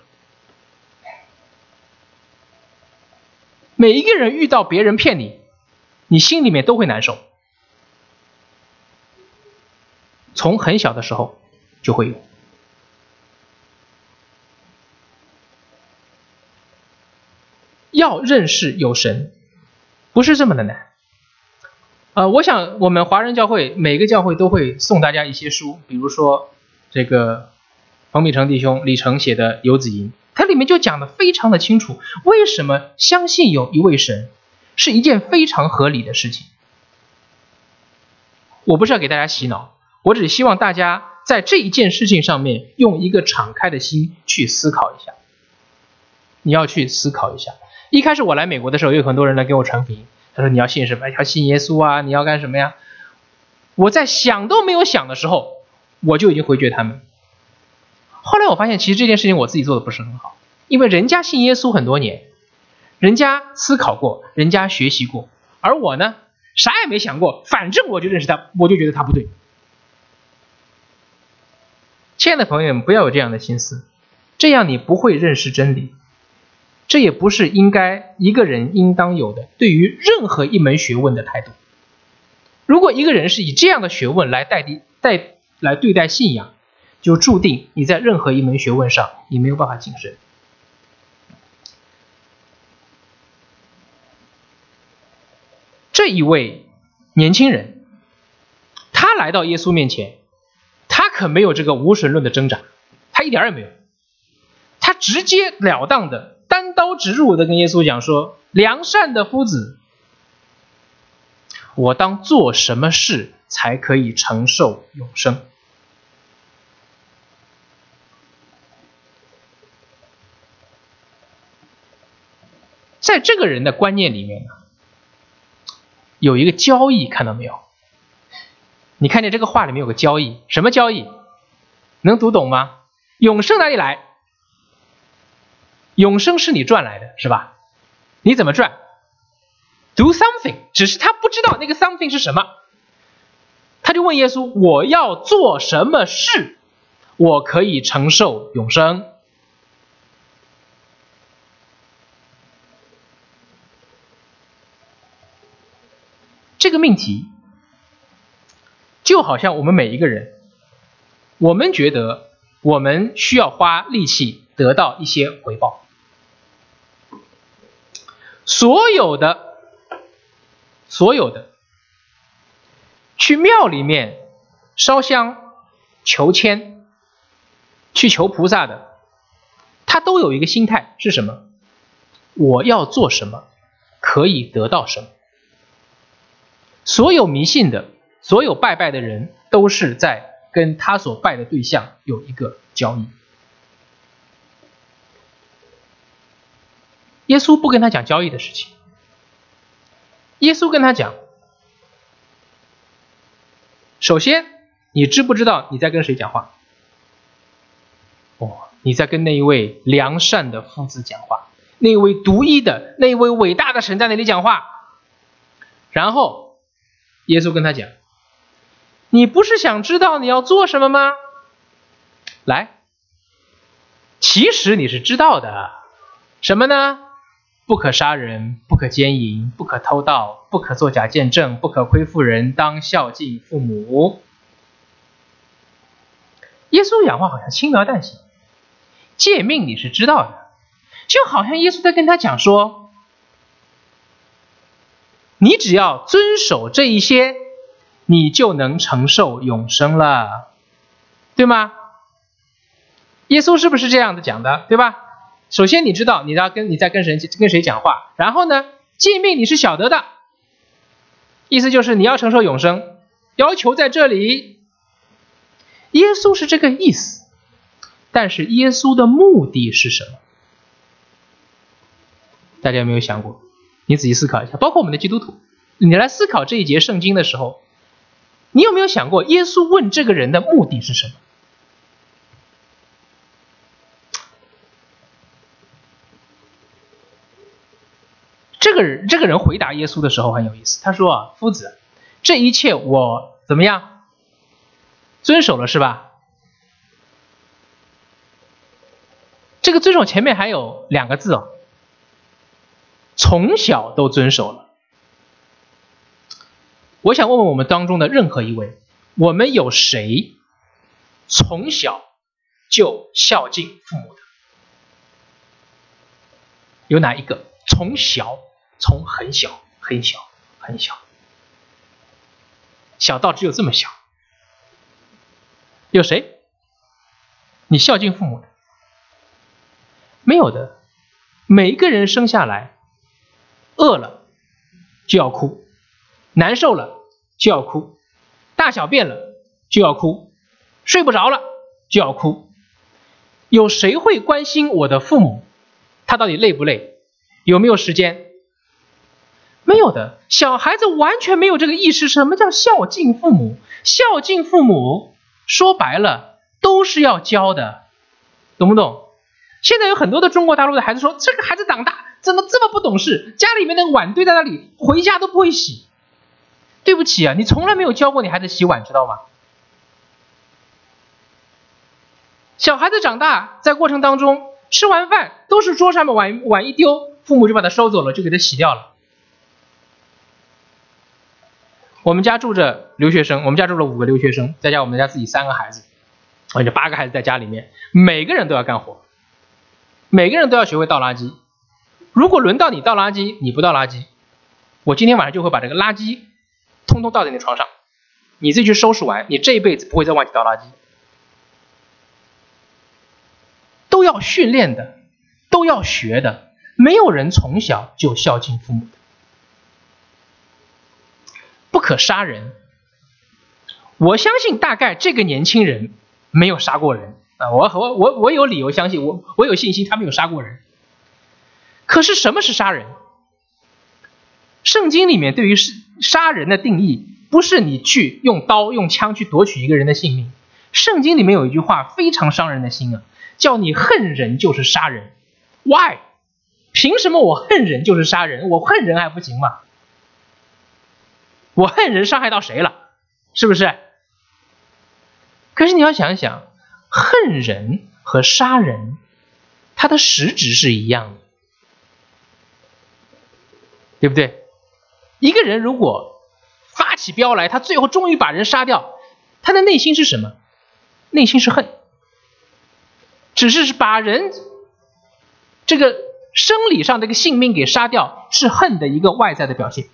每一个人遇到别人骗你，你心里面都会难受。从很小的时候就会有。要认识有神，不是这么的难。呃，我想我们华人教会每个教会都会送大家一些书，比如说这个冯秉成弟兄李成写的《游子吟》，它里面就讲的非常的清楚，为什么相信有一位神是一件非常合理的事情。我不是要给大家洗脑，我只希望大家在这一件事情上面用一个敞开的心去思考一下。你要去思考一下。一开始我来美国的时候，有很多人来给我传福音。他说：“你要信什么？要信耶稣啊？你要干什么呀？”我在想都没有想的时候，我就已经回绝他们。后来我发现，其实这件事情我自己做的不是很好，因为人家信耶稣很多年，人家思考过，人家学习过，而我呢，啥也没想过，反正我就认识他，我就觉得他不对。亲爱的朋友们，不要有这样的心思，这样你不会认识真理。这也不是应该一个人应当有的对于任何一门学问的态度。如果一个人是以这样的学问来代替、代来对待信仰，就注定你在任何一门学问上你没有办法晋升。这一位年轻人，他来到耶稣面前，他可没有这个无神论的挣扎，他一点也没有，他直截了当的。单刀直入的跟耶稣讲说：“良善的夫子，我当做什么事才可以承受永生？”在这个人的观念里面呢，有一个交易，看到没有？你看见这个话里面有个交易，什么交易？能读懂吗？永生哪里来？永生是你赚来的，是吧？你怎么赚？Do something，只是他不知道那个 something 是什么，他就问耶稣：“我要做什么事，我可以承受永生？”这个命题就好像我们每一个人，我们觉得我们需要花力气得到一些回报。所有的，所有的，去庙里面烧香求签，去求菩萨的，他都有一个心态是什么？我要做什么，可以得到什么？所有迷信的，所有拜拜的人，都是在跟他所拜的对象有一个交易。耶稣不跟他讲交易的事情，耶稣跟他讲：首先，你知不知道你在跟谁讲话？哦，你在跟那一位良善的父子讲话，那一位独一的、那一位伟大的神在那里讲话。然后，耶稣跟他讲：你不是想知道你要做什么吗？来，其实你是知道的，什么呢？不可杀人，不可奸淫，不可偷盗，不可作假见证，不可亏负人，当孝敬父母。耶稣讲话好像轻描淡写，诫命你是知道的，就好像耶稣在跟他讲说，你只要遵守这一些，你就能承受永生了，对吗？耶稣是不是这样的讲的，对吧？首先，你知道你要跟你在跟谁跟谁讲话，然后呢，诫命你是晓得的，意思就是你要承受永生，要求在这里。耶稣是这个意思，但是耶稣的目的是什么？大家有没有想过？你仔细思考一下，包括我们的基督徒，你来思考这一节圣经的时候，你有没有想过，耶稣问这个人的目的是什么？这个人这个人回答耶稣的时候很有意思，他说啊，夫子，这一切我怎么样遵守了是吧？这个遵守前面还有两个字哦，从小都遵守了。我想问问我们当中的任何一位，我们有谁从小就孝敬父母的？有哪一个从小？从很小很小很小，小到只有这么小，有谁？你孝敬父母的？没有的。每一个人生下来，饿了就要哭，难受了就要哭，大小便了就要哭，睡不着了就要哭。有谁会关心我的父母？他到底累不累？有没有时间？没有的，小孩子完全没有这个意识。什么叫孝敬父母？孝敬父母，说白了都是要教的，懂不懂？现在有很多的中国大陆的孩子说，这个孩子长大怎么这么不懂事？家里面的碗堆在那里，回家都不会洗。对不起啊，你从来没有教过你孩子洗碗，知道吗？小孩子长大在过程当中，吃完饭都是桌上面碗碗一丢，父母就把它收走了，就给他洗掉了。我们家住着留学生，我们家住了五个留学生，再加我们家自己三个孩子，而且八个孩子在家里面，每个人都要干活，每个人都要学会倒垃圾。如果轮到你倒垃圾，你不倒垃圾，我今天晚上就会把这个垃圾通通倒在你床上，你自己去收拾完，你这一辈子不会再忘记倒垃圾。都要训练的，都要学的，没有人从小就孝敬父母的。不可杀人，我相信大概这个年轻人没有杀过人啊，我我我我有理由相信，我我有信心他没有杀过人。可是什么是杀人？圣经里面对于杀人的定义，不是你去用刀用枪去夺取一个人的性命。圣经里面有一句话非常伤人的心啊，叫你恨人就是杀人。Why？凭什么我恨人就是杀人？我恨人还不行吗？我恨人伤害到谁了，是不是？可是你要想想，恨人和杀人，它的实质是一样的，对不对？一个人如果发起飙来，他最后终于把人杀掉，他的内心是什么？内心是恨，只是把人这个生理上的一个性命给杀掉，是恨的一个外在的表现。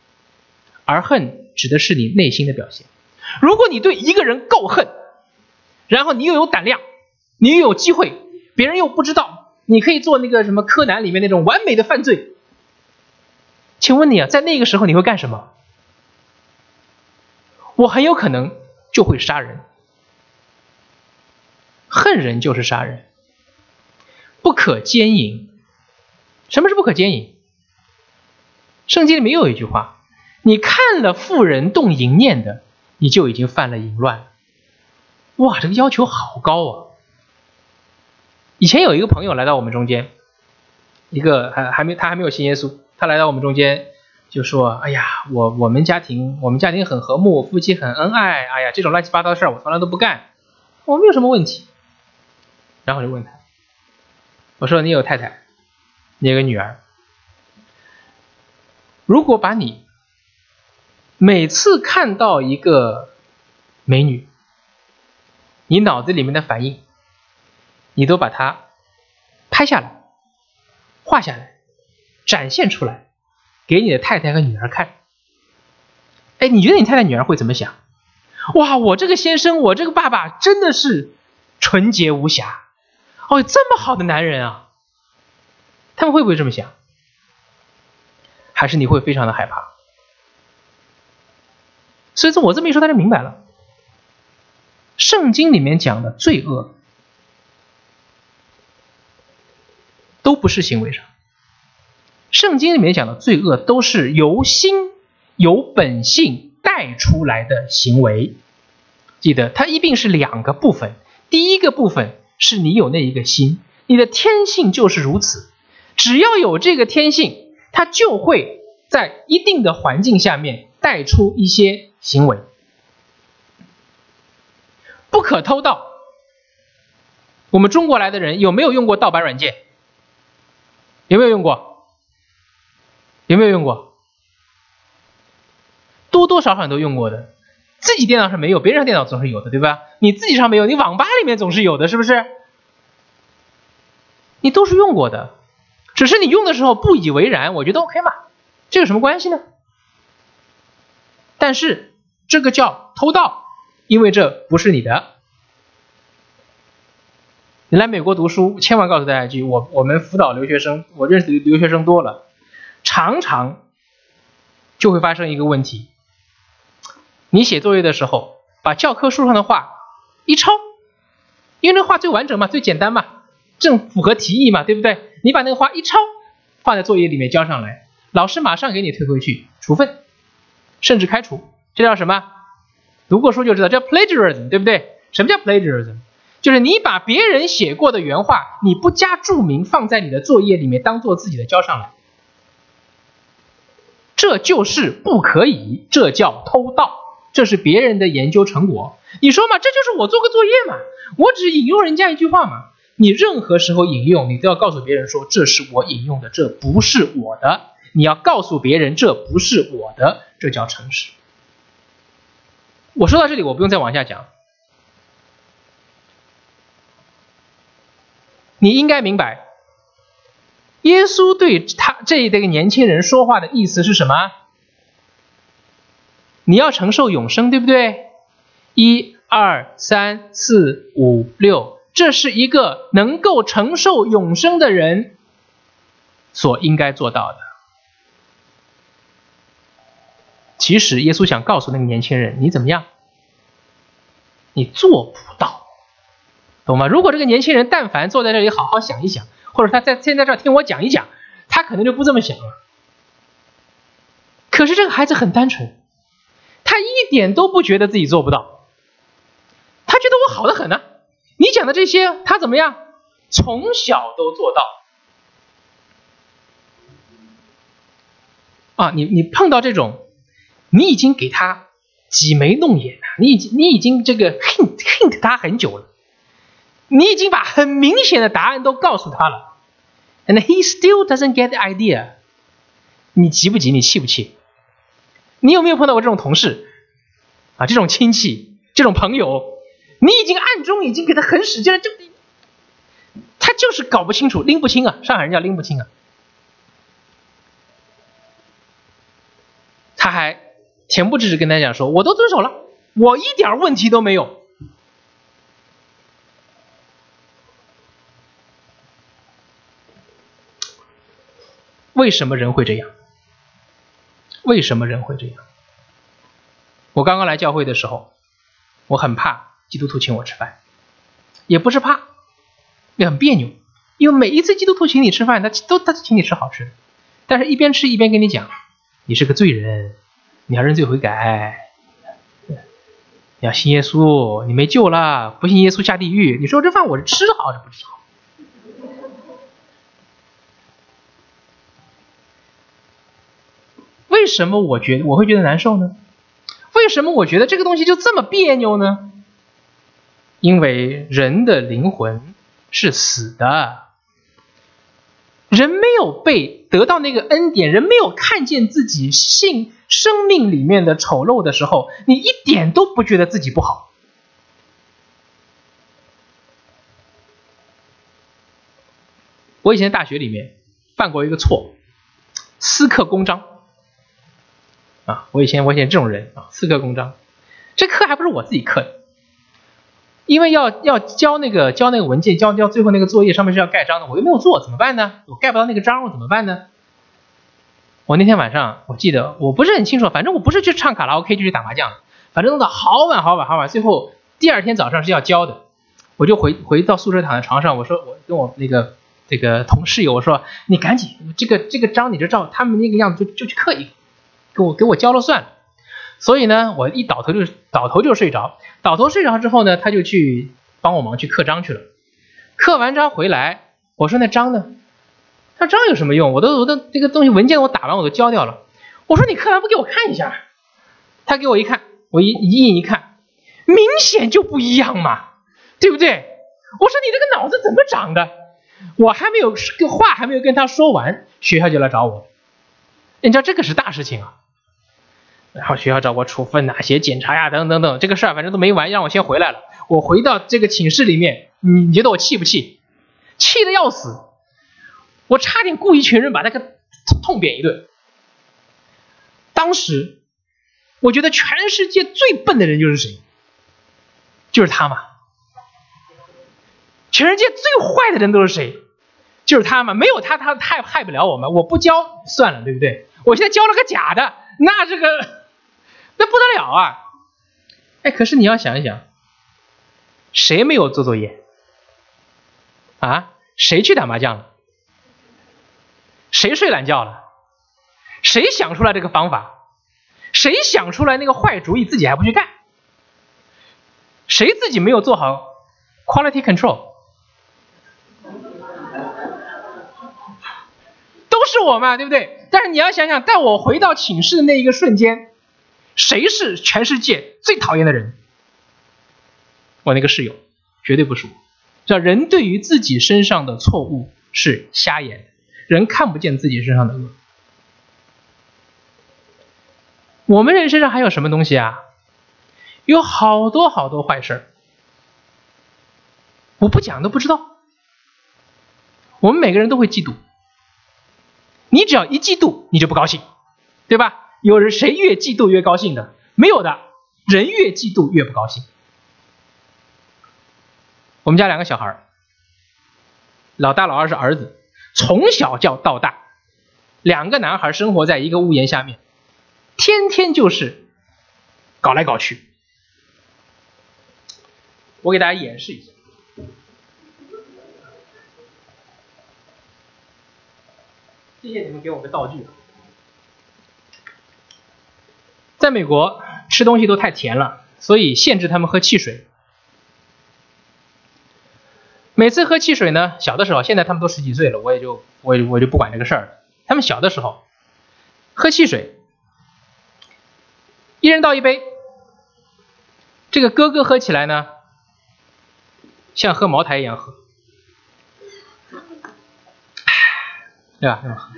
而恨指的是你内心的表现。如果你对一个人够恨，然后你又有胆量，你又有机会，别人又不知道，你可以做那个什么柯南里面那种完美的犯罪。请问你啊，在那个时候你会干什么？我很有可能就会杀人。恨人就是杀人，不可奸淫。什么是不可奸淫？圣经里面有一句话：你看了妇人动淫念的，你就已经犯了淫乱。哇，这个要求好高啊！以前有一个朋友来到我们中间，一个还还没他还没有信耶稣，他来到我们中间就说：“哎呀，我我们家庭我们家庭很和睦，夫妻很恩爱。哎呀，这种乱七八糟的事儿我从来都不干，我没有什么问题。”然后就问他，我说：“你有太太，你有个女儿，如果把你每次看到一个美女，你脑子里面的反应？”你都把它拍下来、画下来、展现出来，给你的太太和女儿看。哎，你觉得你太太、女儿会怎么想？哇，我这个先生，我这个爸爸真的是纯洁无瑕，哦，这么好的男人啊！他们会不会这么想？还是你会非常的害怕？所以说，我这么一说，大家明白了。圣经里面讲的罪恶。都不是行为上，圣经里面讲的罪恶都是由心、由本性带出来的行为。记得，它一定是两个部分。第一个部分是你有那一个心，你的天性就是如此。只要有这个天性，它就会在一定的环境下面带出一些行为。不可偷盗。我们中国来的人有没有用过盗版软件？有没有用过？有没有用过？多多少少都用过的。自己电脑上没有，别人电脑总是有的，对吧？你自己上没有，你网吧里面总是有的，是不是？你都是用过的，只是你用的时候不以为然，我觉得 OK 嘛，这有什么关系呢？但是这个叫偷盗，因为这不是你的。你来美国读书，千万告诉大家一句：我我们辅导留学生，我认识的留学生多了，常常就会发生一个问题：你写作业的时候，把教科书上的话一抄，因为那话最完整嘛，最简单嘛，正符合题意嘛，对不对？你把那个话一抄，放在作业里面交上来，老师马上给你退回去，处分，甚至开除。这叫什么？读过书就知道，叫 plagiarism，对不对？什么叫 plagiarism？就是你把别人写过的原话，你不加注明放在你的作业里面，当做自己的交上来，这就是不可以，这叫偷盗，这是别人的研究成果。你说嘛，这就是我做个作业嘛，我只引用人家一句话嘛。你任何时候引用，你都要告诉别人说这是我引用的，这不是我的。你要告诉别人这不是我的，这叫诚实。我说到这里，我不用再往下讲。你应该明白，耶稣对他这一个年轻人说话的意思是什么？你要承受永生，对不对？一二三四五六，这是一个能够承受永生的人所应该做到的。其实耶稣想告诉那个年轻人，你怎么样？你做不到。懂吗？如果这个年轻人但凡坐在这里好好想一想，或者他在现在这听我讲一讲，他可能就不这么想了。可是这个孩子很单纯，他一点都不觉得自己做不到，他觉得我好的很呢。你讲的这些，他怎么样？从小都做到。啊，你你碰到这种，你已经给他挤眉弄眼了，你已经你已经这个 hint hint 他很久了。你已经把很明显的答案都告诉他了，and he still doesn't get the idea。你急不急？你气不气？你有没有碰到过这种同事啊？这种亲戚、这种朋友，你已经暗中已经给他很使劲了，就他就是搞不清楚、拎不清啊！上海人叫拎不清啊。他还恬不知耻跟他讲说：“我都遵守了，我一点问题都没有。”为什么人会这样？为什么人会这样？我刚刚来教会的时候，我很怕基督徒请我吃饭，也不是怕，也很别扭，因为每一次基督徒请你吃饭，他都他请你吃好吃的，但是一边吃一边跟你讲，你是个罪人，你要认罪悔改，你要信耶稣，你没救了，不信耶稣下地狱。你说这饭我是吃好是不吃好？为什么我觉得我会觉得难受呢？为什么我觉得这个东西就这么别扭呢？因为人的灵魂是死的，人没有被得到那个恩典，人没有看见自己性生命里面的丑陋的时候，你一点都不觉得自己不好。我以前大学里面犯过一个错，私刻公章。啊，我以前我以前这种人啊，私刻公章，这刻还不是我自己刻的，因为要要交那个交那个文件，交交最后那个作业上面是要盖章的，我又没有做，怎么办呢？我盖不到那个章，我怎么办呢？我那天晚上我记得我不是很清楚，反正我不是去唱卡拉 OK 就去打麻将，反正弄到好晚好晚好晚，最后第二天早上是要交的，我就回回到宿舍躺在床上，我说我跟我那个这个同室友我说你赶紧这个这个章你就照他们那个样子就就去刻一个。给我给我交了算，所以呢，我一倒头就倒头就睡着，倒头睡着之后呢，他就去帮我忙去刻章去了。刻完章回来，我说那章呢？那章有什么用？我都我都这个东西文件我打完我都交掉了。我说你刻完不给我看一下？他给我一看，我一一印一看，明显就不一样嘛，对不对？我说你这个脑子怎么长的？我还没有话还没有跟他说完，学校就来找我，你知道这个是大事情啊。然后学校找我处分哪些检查呀，等等等，这个事儿反正都没完，让我先回来了。我回到这个寝室里面，你觉得我气不气？气得要死！我差点雇一群人把他给痛扁一顿。当时我觉得全世界最笨的人就是谁？就是他嘛。全世界最坏的人都是谁？就是他嘛。没有他，他害害不了我们。我不教算了，对不对？我现在教了个假的，那这个。那不得了啊！哎，可是你要想一想，谁没有做作业？啊？谁去打麻将了？谁睡懒觉了？谁想出来这个方法？谁想出来那个坏主意，自己还不去干？谁自己没有做好 quality control？都是我嘛，对不对？但是你要想想，在我回到寝室的那一个瞬间。谁是全世界最讨厌的人？我那个室友，绝对不是我。叫人对于自己身上的错误是瞎眼，人看不见自己身上的恶。我们人身上还有什么东西啊？有好多好多坏事我不讲都不知道。我们每个人都会嫉妒，你只要一嫉妒，你就不高兴，对吧？有人谁越嫉妒越高兴的？没有的，人越嫉妒越不高兴。我们家两个小孩老大老二是儿子，从小叫到大，两个男孩生活在一个屋檐下面，天天就是搞来搞去。我给大家演示一下，谢谢你们给我个道具。在美国吃东西都太甜了，所以限制他们喝汽水。每次喝汽水呢，小的时候，现在他们都十几岁了，我也就我我就不管这个事儿了。他们小的时候喝汽水，一人倒一杯，这个哥哥喝起来呢，像喝茅台一样喝，对吧？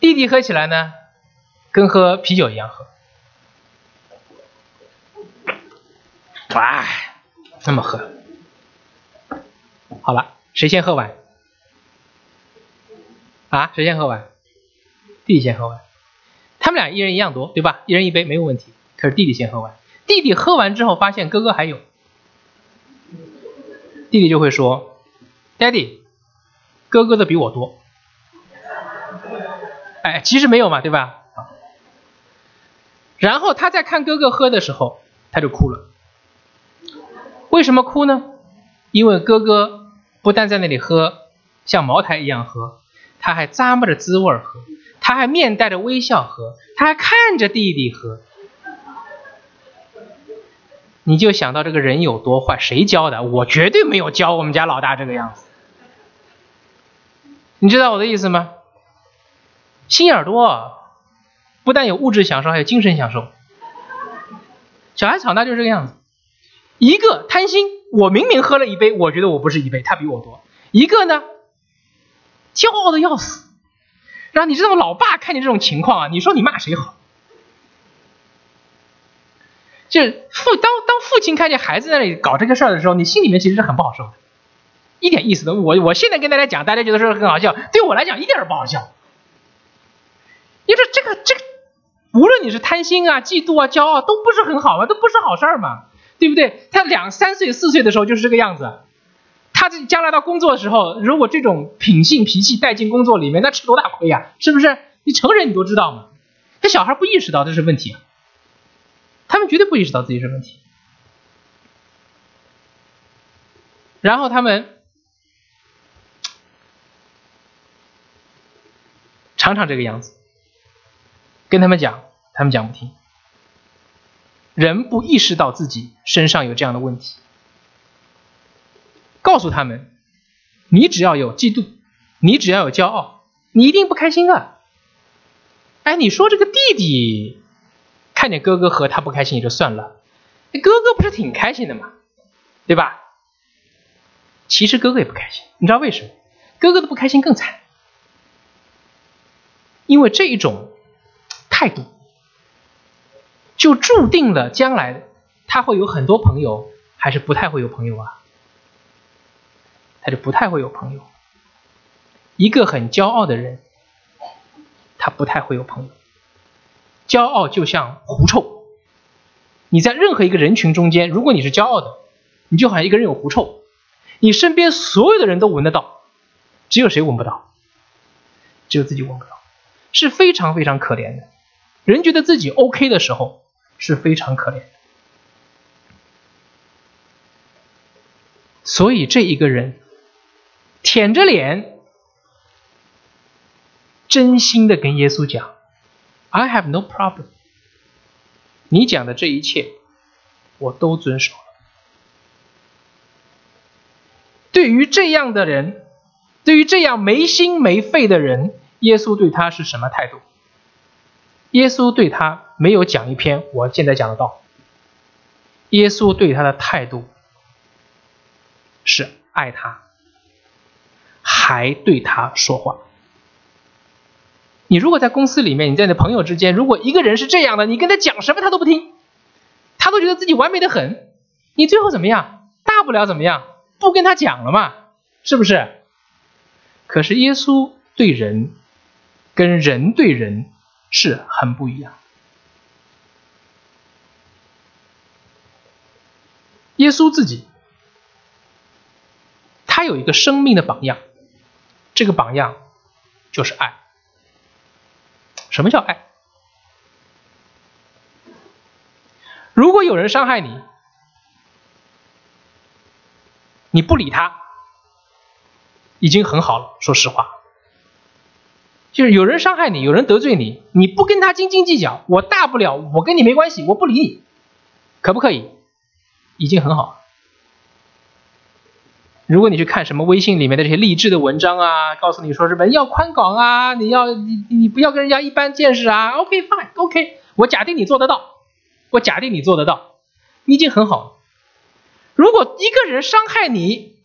弟弟喝起来呢？跟喝啤酒一样喝，哇，那么喝，好了，谁先喝完？啊，谁先喝完？弟弟先喝完。他们俩一人一样多，对吧？一人一杯没有问题。可是弟弟先喝完，弟弟喝完之后发现哥哥还有，弟弟就会说：“Daddy，哥哥的比我多。”哎，其实没有嘛，对吧？然后他在看哥哥喝的时候，他就哭了。为什么哭呢？因为哥哥不但在那里喝，像茅台一样喝，他还咂摸着滋味喝，他还面带着微笑喝，他还看着弟弟喝。你就想到这个人有多坏，谁教的？我绝对没有教我们家老大这个样子。你知道我的意思吗？心眼多，不但有物质享受，还有精神享受。小孩长大就是这个样子。一个贪心，我明明喝了一杯，我觉得我不是一杯，他比我多。一个呢，骄傲的要死。然后你知道，老爸看见这种情况啊，你说你骂谁好？就是父当当父亲看见孩子在那里搞这个事儿的时候，你心里面其实是很不好受的，一点意思都我我现在跟大家讲，大家觉得说很好笑，对我来讲一点儿不好笑。你说这个这个，无论你是贪心啊、嫉妒啊、骄傲，都不是很好嘛，都不是好事儿嘛，对不对？他两三岁、四岁的时候就是这个样子，他这将来到工作的时候，如果这种品性脾气带进工作里面，那吃多大亏呀？是不是？你成人你都知道嘛，这小孩不意识到这是问题。他们绝对不意识到自己是问题，然后他们常常这个样子，跟他们讲，他们讲不听。人不意识到自己身上有这样的问题，告诉他们，你只要有嫉妒，你只要有骄傲，你一定不开心啊！哎，你说这个弟弟。看见哥哥和他不开心也就算了，哥哥不是挺开心的吗？对吧？其实哥哥也不开心，你知道为什么？哥哥的不开心更惨，因为这一种态度，就注定了将来他会有很多朋友，还是不太会有朋友啊？他就不太会有朋友。一个很骄傲的人，他不太会有朋友。骄傲就像狐臭，你在任何一个人群中间，如果你是骄傲的，你就好像一个人有狐臭，你身边所有的人都闻得到，只有谁闻不到？只有自己闻不到，是非常非常可怜的。人觉得自己 OK 的时候是非常可怜的。所以这一个人舔着脸，真心的跟耶稣讲。I have no problem。你讲的这一切，我都遵守了。对于这样的人，对于这样没心没肺的人，耶稣对他是什么态度？耶稣对他没有讲一篇我现在讲的道。耶稣对他的态度是爱他，还对他说话。你如果在公司里面，你在你的朋友之间，如果一个人是这样的，你跟他讲什么他都不听，他都觉得自己完美的很，你最后怎么样？大不了怎么样？不跟他讲了嘛，是不是？可是耶稣对人，跟人对人是很不一样。耶稣自己，他有一个生命的榜样，这个榜样就是爱。什么叫爱？如果有人伤害你，你不理他，已经很好了。说实话，就是有人伤害你，有人得罪你，你不跟他斤斤计较，我大不了我跟你没关系，我不理你，可不可以？已经很好。如果你去看什么微信里面的这些励志的文章啊，告诉你说什么要宽广啊，你要你你不要跟人家一般见识啊，OK fine OK，我假定你做得到，我假定你做得到，你已经很好。如果一个人伤害你，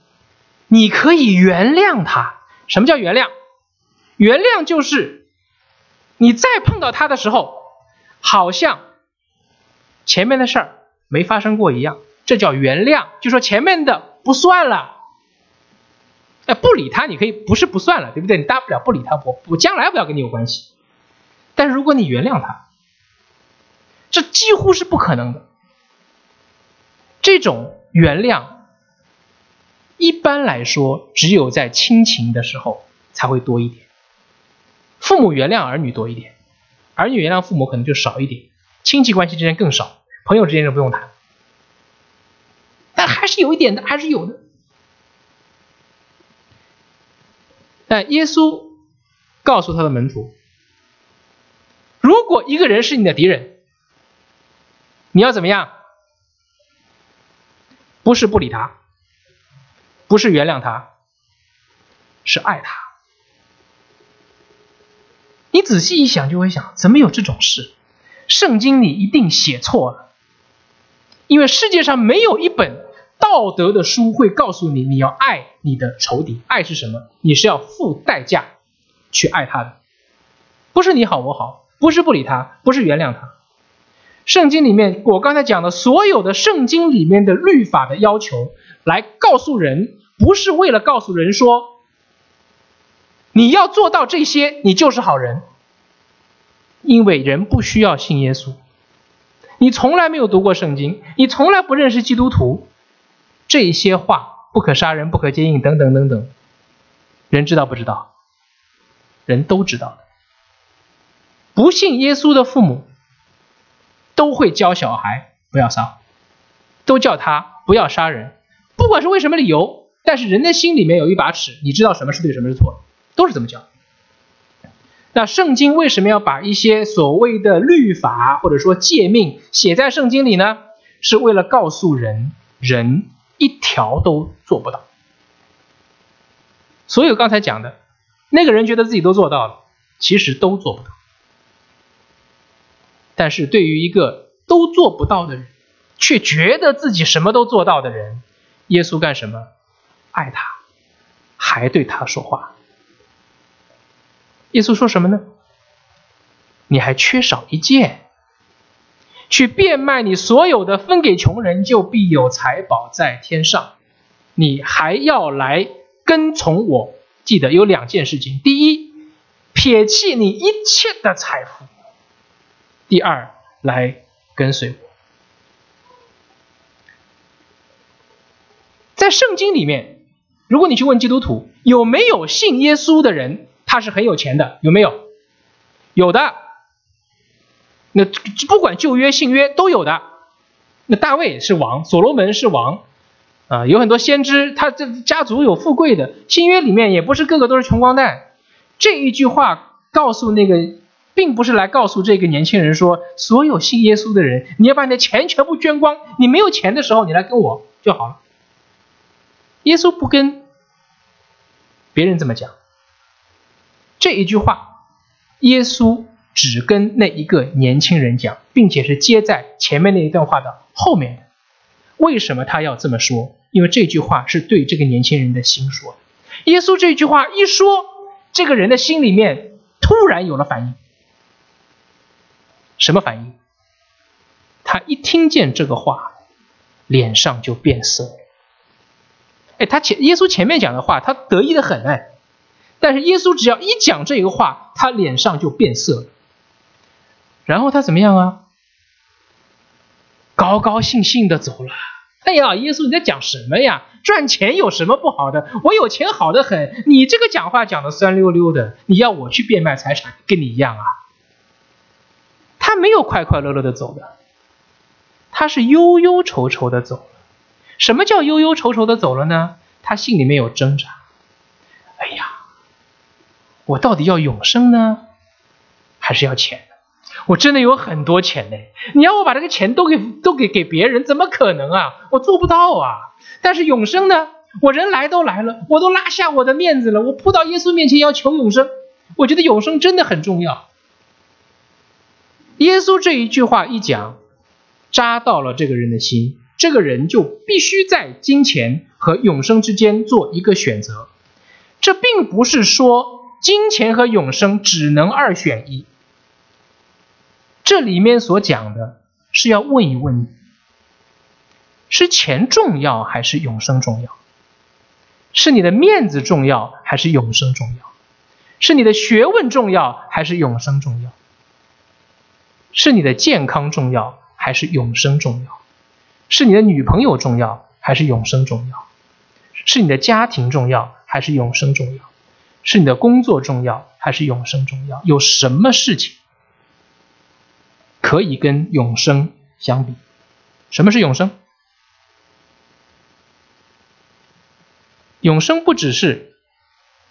你可以原谅他。什么叫原谅？原谅就是你再碰到他的时候，好像前面的事儿没发生过一样，这叫原谅，就说前面的不算了。哎，不理他，你可以不是不算了，对不对？你大不了不理他，我我将来不要跟你有关系。但如果你原谅他，这几乎是不可能的。这种原谅，一般来说只有在亲情的时候才会多一点。父母原谅儿女多一点，儿女原谅父母可能就少一点。亲戚关系之间更少，朋友之间就不用谈。但还是有一点的，还是有的。但耶稣告诉他的门徒：“如果一个人是你的敌人，你要怎么样？不是不理他，不是原谅他，是爱他。你仔细一想，就会想：怎么有这种事？圣经里一定写错了，因为世界上没有一本。”道德的书会告诉你，你要爱你的仇敌。爱是什么？你是要付代价去爱他的，不是你好我好，不是不理他，不是原谅他。圣经里面，我刚才讲的所有的圣经里面的律法的要求，来告诉人，不是为了告诉人说，你要做到这些，你就是好人。因为人不需要信耶稣，你从来没有读过圣经，你从来不认识基督徒。这些话不可杀人，不可接应，等等等等，人知道不知道？人都知道。不信耶稣的父母都会教小孩不要杀，都叫他不要杀人，不管是为什么理由。但是人的心里面有一把尺，你知道什么是对，什么是错，都是这么教。那圣经为什么要把一些所谓的律法或者说诫命写在圣经里呢？是为了告诉人人。一条都做不到。所有刚才讲的，那个人觉得自己都做到了，其实都做不到。但是对于一个都做不到的人，却觉得自己什么都做到的人，耶稣干什么？爱他，还对他说话。耶稣说什么呢？你还缺少一件。去变卖你所有的，分给穷人，就必有财宝在天上。你还要来跟从我。记得有两件事情：第一，撇弃你一切的财富；第二，来跟随我。在圣经里面，如果你去问基督徒有没有信耶稣的人，他是很有钱的，有没有？有的。那不管旧约新约都有的，那大卫是王，所罗门是王，啊，有很多先知，他这家族有富贵的。新约里面也不是个个都是穷光蛋。这一句话告诉那个，并不是来告诉这个年轻人说，所有信耶稣的人，你要把你的钱全部捐光，你没有钱的时候，你来跟我就好了。耶稣不跟别人这么讲，这一句话，耶稣。只跟那一个年轻人讲，并且是接在前面那一段话的后面的。为什么他要这么说？因为这句话是对这个年轻人的心说。耶稣这句话一说，这个人的心里面突然有了反应。什么反应？他一听见这个话，脸上就变色。哎，他前耶稣前面讲的话，他得意的很哎，但是耶稣只要一讲这个话，他脸上就变色了。然后他怎么样啊？高高兴兴的走了。哎呀，耶稣你在讲什么呀？赚钱有什么不好的？我有钱好的很。你这个讲话讲的酸溜溜的，你要我去变卖财产，跟你一样啊？他没有快快乐乐的走的，他是忧忧愁愁的走了。什么叫忧忧愁愁的走了呢？他心里面有挣扎。我到底要永生呢，还是要钱呢？我真的有很多钱呢！你要我把这个钱都给都给给别人，怎么可能啊？我做不到啊！但是永生呢？我人来都来了，我都拉下我的面子了，我扑到耶稣面前要求永生。我觉得永生真的很重要。耶稣这一句话一讲，扎到了这个人的心，这个人就必须在金钱和永生之间做一个选择。这并不是说金钱和永生只能二选一。这里面所讲的是要问一问你：是钱重要还是永生重要？是你的面子重要还是永生重要？是你的学问重要还是永生重要？是你的健康重要还是永生重要？是你的女朋友重要还是永生重要？是你的家庭重要还是永生重要？是你的工作重要还是永生重要？有什么事情？可以跟永生相比，什么是永生？永生不只是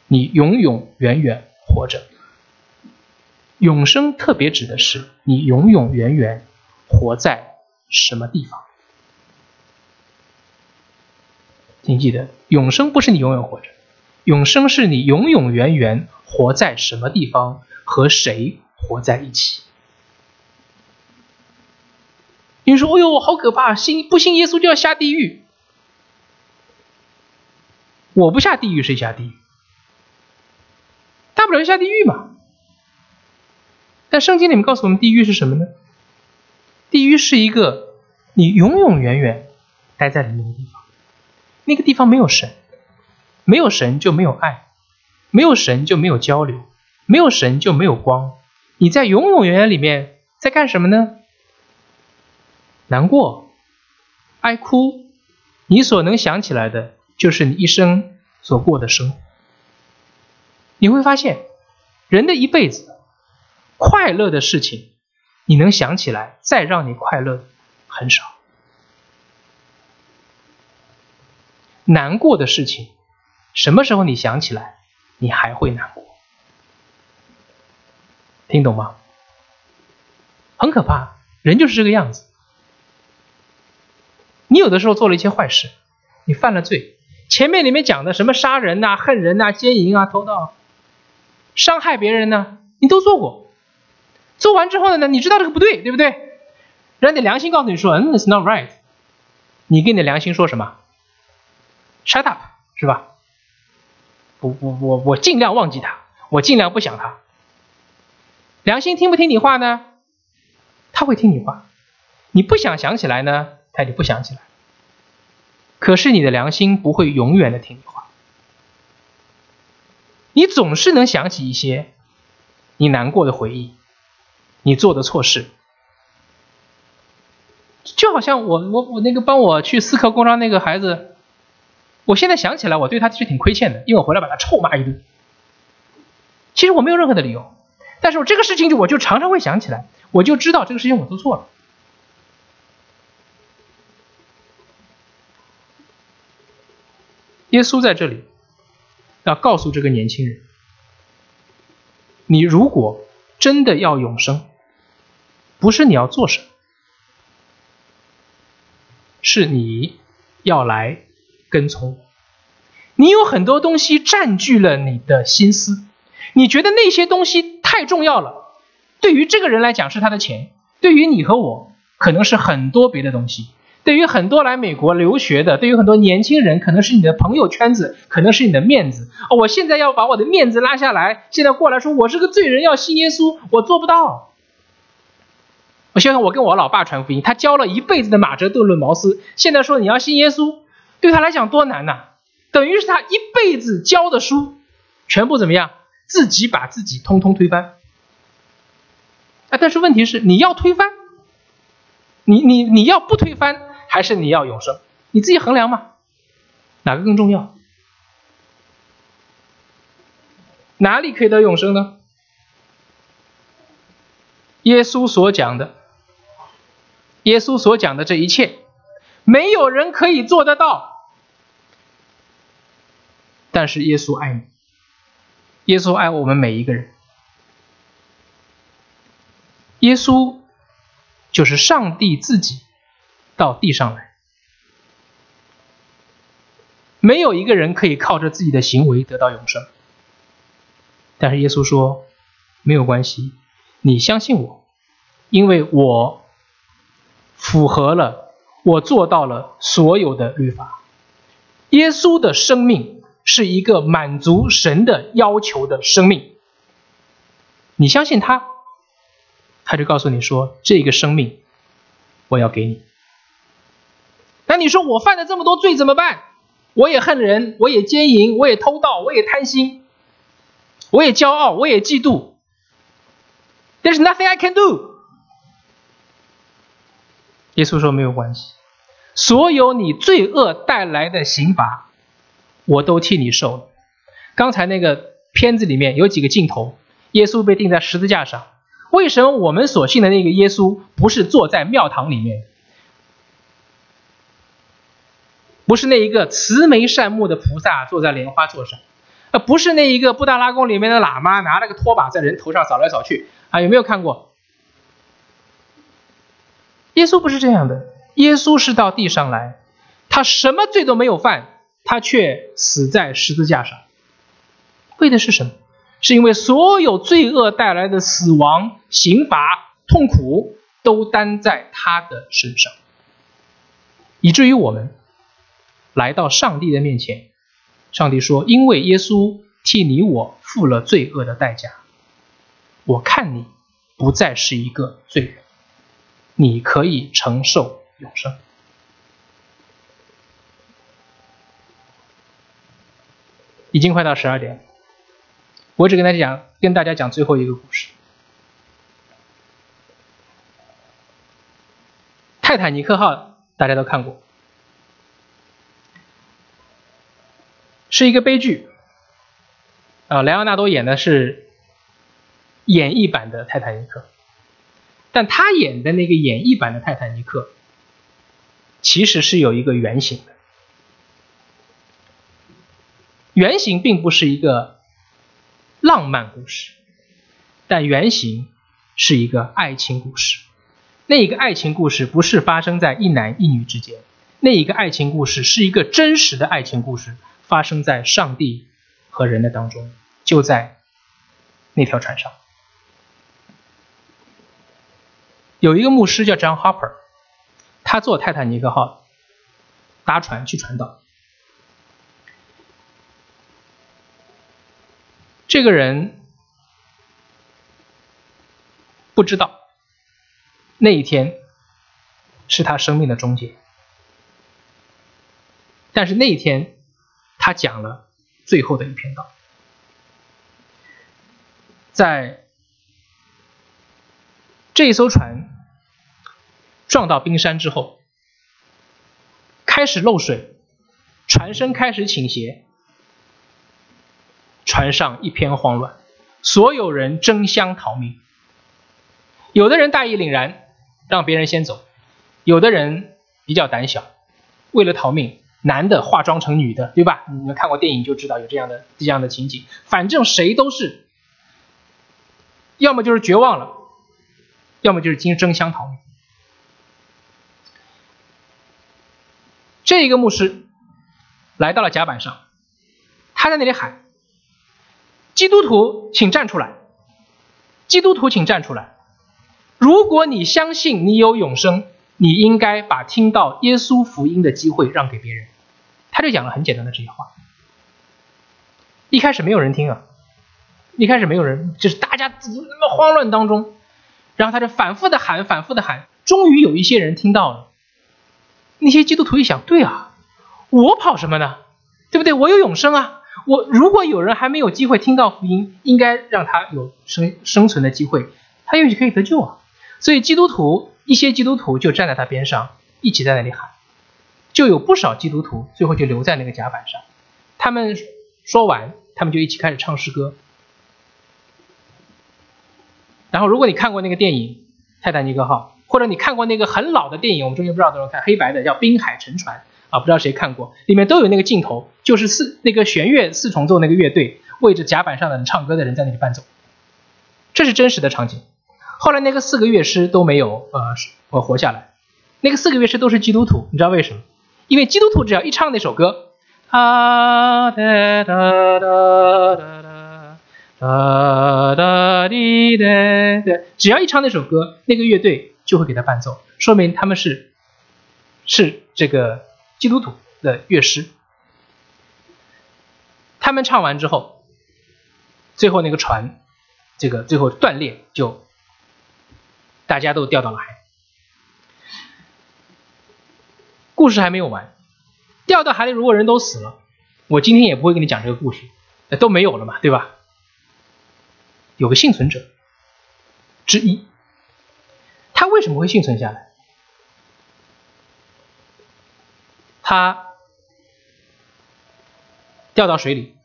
你永永远远活着，永生特别指的是你永永远远活在什么地方。请记得，永生不是你永远活着，永生是你永永远远活在什么地方，和谁活在一起。你说：“哎呦，好可怕！信不信耶稣就要下地狱？我不下地狱，谁下地狱？大不了就下地狱嘛。但圣经里面告诉我们，地狱是什么呢？地狱是一个你永永远远待在里面的地方。那个地方没有神，没有神就没有爱，没有神就没有交流，没有神就没有光。你在永永远远里面在干什么呢？”难过、爱哭，你所能想起来的，就是你一生所过的生活。你会发现，人的一辈子，快乐的事情，你能想起来再让你快乐很少；难过的事情，什么时候你想起来，你还会难过？听懂吗？很可怕，人就是这个样子。你有的时候做了一些坏事，你犯了罪。前面里面讲的什么杀人呐、恨人呐、奸淫啊、偷盗、伤害别人呢，你都做过。做完之后呢，你知道这个不对，对不对？让你的良心告诉你说，嗯，it's not right。你跟你的良心说什么？Shut up，是吧？不不我我尽量忘记他，我尽量不想他。良心听不听你话呢？他会听你话。你不想想起来呢？他就不想起来，可是你的良心不会永远的听你话，你总是能想起一些你难过的回忆，你做的错事，就好像我我我那个帮我去思科工商那个孩子，我现在想起来，我对他其实挺亏欠的，因为我回来把他臭骂一顿，其实我没有任何的理由，但是我这个事情就我就常常会想起来，我就知道这个事情我做错了。耶稣在这里要告诉这个年轻人：你如果真的要永生，不是你要做什么，是你要来跟从。你有很多东西占据了你的心思，你觉得那些东西太重要了。对于这个人来讲是他的钱，对于你和我可能是很多别的东西。对于很多来美国留学的，对于很多年轻人，可能是你的朋友圈子，可能是你的面子。哦，我现在要把我的面子拉下来，现在过来说我是个罪人，要信耶稣，我做不到。我想想，我跟我老爸传福音，他教了一辈子的马哲、顿论、茅斯，现在说你要信耶稣，对他来讲多难呐！等于是他一辈子教的书，全部怎么样？自己把自己通通推翻。啊，但是问题是，你要推翻，你你你要不推翻？还是你要永生，你自己衡量嘛，哪个更重要？哪里可以得永生呢？耶稣所讲的，耶稣所讲的这一切，没有人可以做得到。但是耶稣爱你，耶稣爱我们每一个人，耶稣就是上帝自己。到地上来，没有一个人可以靠着自己的行为得到永生。但是耶稣说，没有关系，你相信我，因为我符合了，我做到了所有的律法。耶稣的生命是一个满足神的要求的生命。你相信他，他就告诉你说，这个生命我要给你。那你说我犯了这么多罪怎么办？我也恨人，我也奸淫，我也偷盗，我也贪心，我也骄傲，我也嫉妒。There's nothing I can do。耶稣说没有关系，所有你罪恶带来的刑罚，我都替你受了。刚才那个片子里面有几个镜头，耶稣被钉在十字架上。为什么我们所信的那个耶稣不是坐在庙堂里面？不是那一个慈眉善目的菩萨坐在莲花座上，呃，不是那一个布达拉宫里面的喇嘛拿了个拖把在人头上扫来扫去啊，有没有看过？耶稣不是这样的，耶稣是到地上来，他什么罪都没有犯，他却死在十字架上，为的是什么？是因为所有罪恶带来的死亡、刑罚、痛苦都担在他的身上，以至于我们。来到上帝的面前，上帝说：“因为耶稣替你我付了罪恶的代价，我看你不再是一个罪人，你可以承受永生。”已经快到十二点，我只跟大家讲，跟大家讲最后一个故事：泰坦尼克号，大家都看过。是一个悲剧，啊，莱昂纳多演的是演绎版的泰坦尼克，但他演的那个演绎版的泰坦尼克，其实是有一个原型的，原型并不是一个浪漫故事，但原型是一个爱情故事，那一个爱情故事不是发生在一男一女之间，那一个爱情故事是一个真实的爱情故事。发生在上帝和人的当中，就在那条船上，有一个牧师叫 John Harper，他坐泰坦尼克号搭船去传道。这个人不知道那一天是他生命的终结，但是那一天。他讲了最后的一篇道，在这艘船撞到冰山之后，开始漏水，船身开始倾斜，船上一片慌乱，所有人争相逃命。有的人大义凛然，让别人先走；有的人比较胆小，为了逃命。男的化妆成女的，对吧？你们看过电影就知道有这样的这样的情景。反正谁都是，要么就是绝望了，要么就是争争相逃命。这一个牧师来到了甲板上，他在那里喊：“基督徒，请站出来！基督徒，请站出来！如果你相信你有永生。”你应该把听到耶稣福音的机会让给别人，他就讲了很简单的这些话。一开始没有人听啊，一开始没有人，就是大家那么慌乱当中，然后他就反复的喊，反复的喊，终于有一些人听到了。那些基督徒一想，对啊，我跑什么呢？对不对？我有永生啊！我如果有人还没有机会听到福音，应该让他有生生存的机会，他也许可以得救啊。所以基督徒。一些基督徒就站在他边上，一起在那里喊，就有不少基督徒最后就留在那个甲板上。他们说完，他们就一起开始唱诗歌。然后，如果你看过那个电影《泰坦尼克号》，或者你看过那个很老的电影，我们中间不知道多少看黑白的，叫《滨海沉船》啊，不知道谁看过，里面都有那个镜头，就是四那个弦乐四重奏那个乐队为着甲板上的人唱歌的人在那里伴奏，这是真实的场景。后来那个四个乐师都没有呃呃活下来，那个四个乐师都是基督徒，你知道为什么？因为基督徒只要一唱那首歌，啊哒哒哒哒哒哒哒滴哒哒，只要一唱那首歌，那个乐队就会给他伴奏，说明他们是是这个基督徒的乐师。他们唱完之后，最后那个船，这个最后断裂就。大家都掉到了海，故事还没有完。掉到海里，如果人都死了，我今天也不会跟你讲这个故事，都没有了嘛，对吧？有个幸存者之一，他为什么会幸存下来？他掉到水里，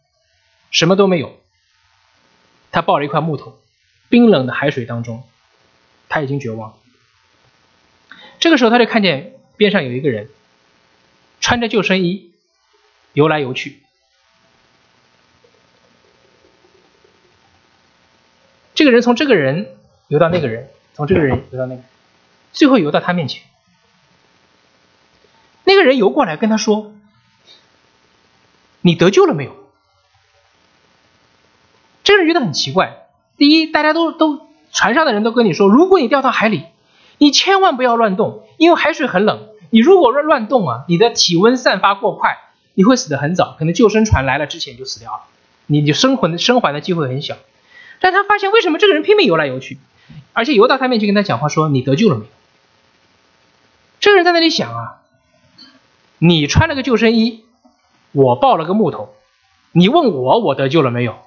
什么都没有，他抱着一块木头，冰冷的海水当中。他已经绝望，这个时候他就看见边上有一个人，穿。着救生衣游来游去。这个人从这个人游到那个人，从这个人游到那个，最后游到他面前。那个人游过来跟他说：“你得救了没有？”这个人觉得很奇怪。第一，大家都都船上的人都跟你说，如果你掉到海里，你千万不要乱动，因为海水很冷。你如果乱乱动啊，你的体温散发过快，你会死得很早，可能救生船来了之前就死掉了，你就生还生还的机会很小。但他发现为什么这个人拼命游来游去，而且游到他面前跟他讲话说：“你得救了没有？”这个人在那里想啊，你穿了个救生衣，我抱了个木头，你问我我得救了没有？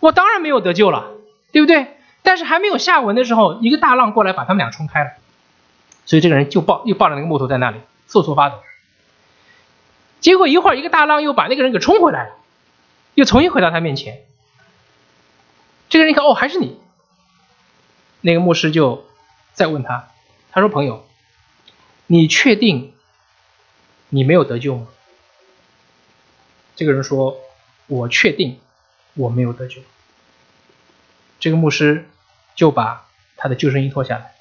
我当然没有得救了，对不对？但是还没有下文的时候，一个大浪过来把他们俩冲开了，所以这个人就抱又抱着那个木头在那里瑟瑟发抖。结果一会儿一个大浪又把那个人给冲回来了，又重新回到他面前。这个人一看，哦，还是你。那个牧师就再问他，他说：“朋友，你确定你没有得救吗？”这个人说：“我确定。”我没有得救，这个牧师就把他的救生衣脱下来，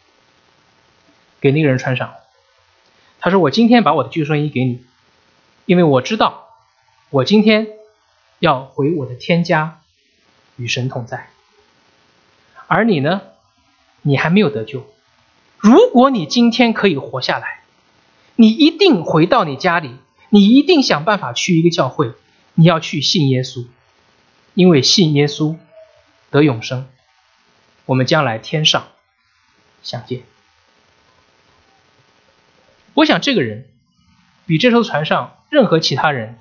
给那个人穿上。他说：“我今天把我的救生衣给你，因为我知道我今天要回我的天家与神同在。而你呢，你还没有得救。如果你今天可以活下来，你一定回到你家里，你一定想办法去一个教会，你要去信耶稣。”因为信耶稣得永生，我们将来天上相见。我想这个人比这艘船上任何其他人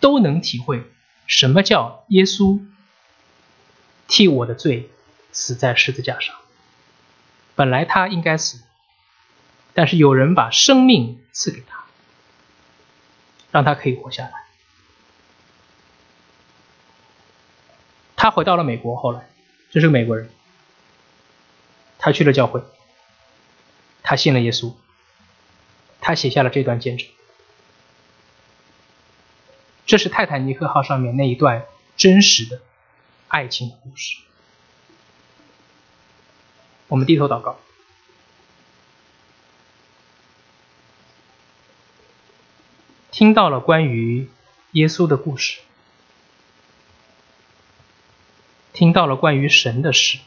都能体会什么叫耶稣替我的罪死在十字架上。本来他应该死，但是有人把生命赐给他，让他可以活下来。他回到了美国，后来这是个美国人，他去了教会，他信了耶稣，他写下了这段见证。这是泰坦尼克号上面那一段真实的爱情故事。我们低头祷告，听到了关于耶稣的故事。听到了关于神的事，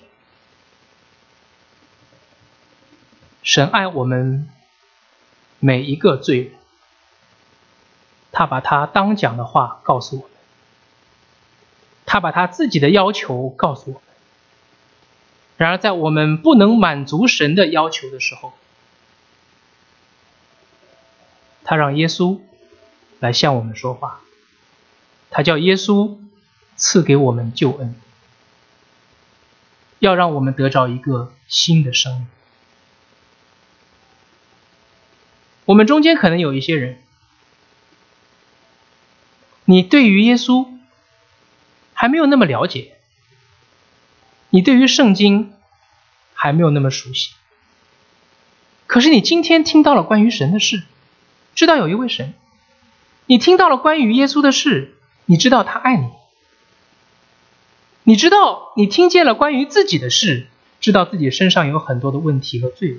神爱我们每一个罪人，他把他当讲的话告诉我们，他把他自己的要求告诉我们。然而，在我们不能满足神的要求的时候，他让耶稣来向我们说话，他叫耶稣赐给我们救恩。要让我们得着一个新的生命。我们中间可能有一些人，你对于耶稣还没有那么了解，你对于圣经还没有那么熟悉。可是你今天听到了关于神的事，知道有一位神；你听到了关于耶稣的事，你知道他爱你。你知道，你听见了关于自己的事，知道自己身上有很多的问题和罪恶。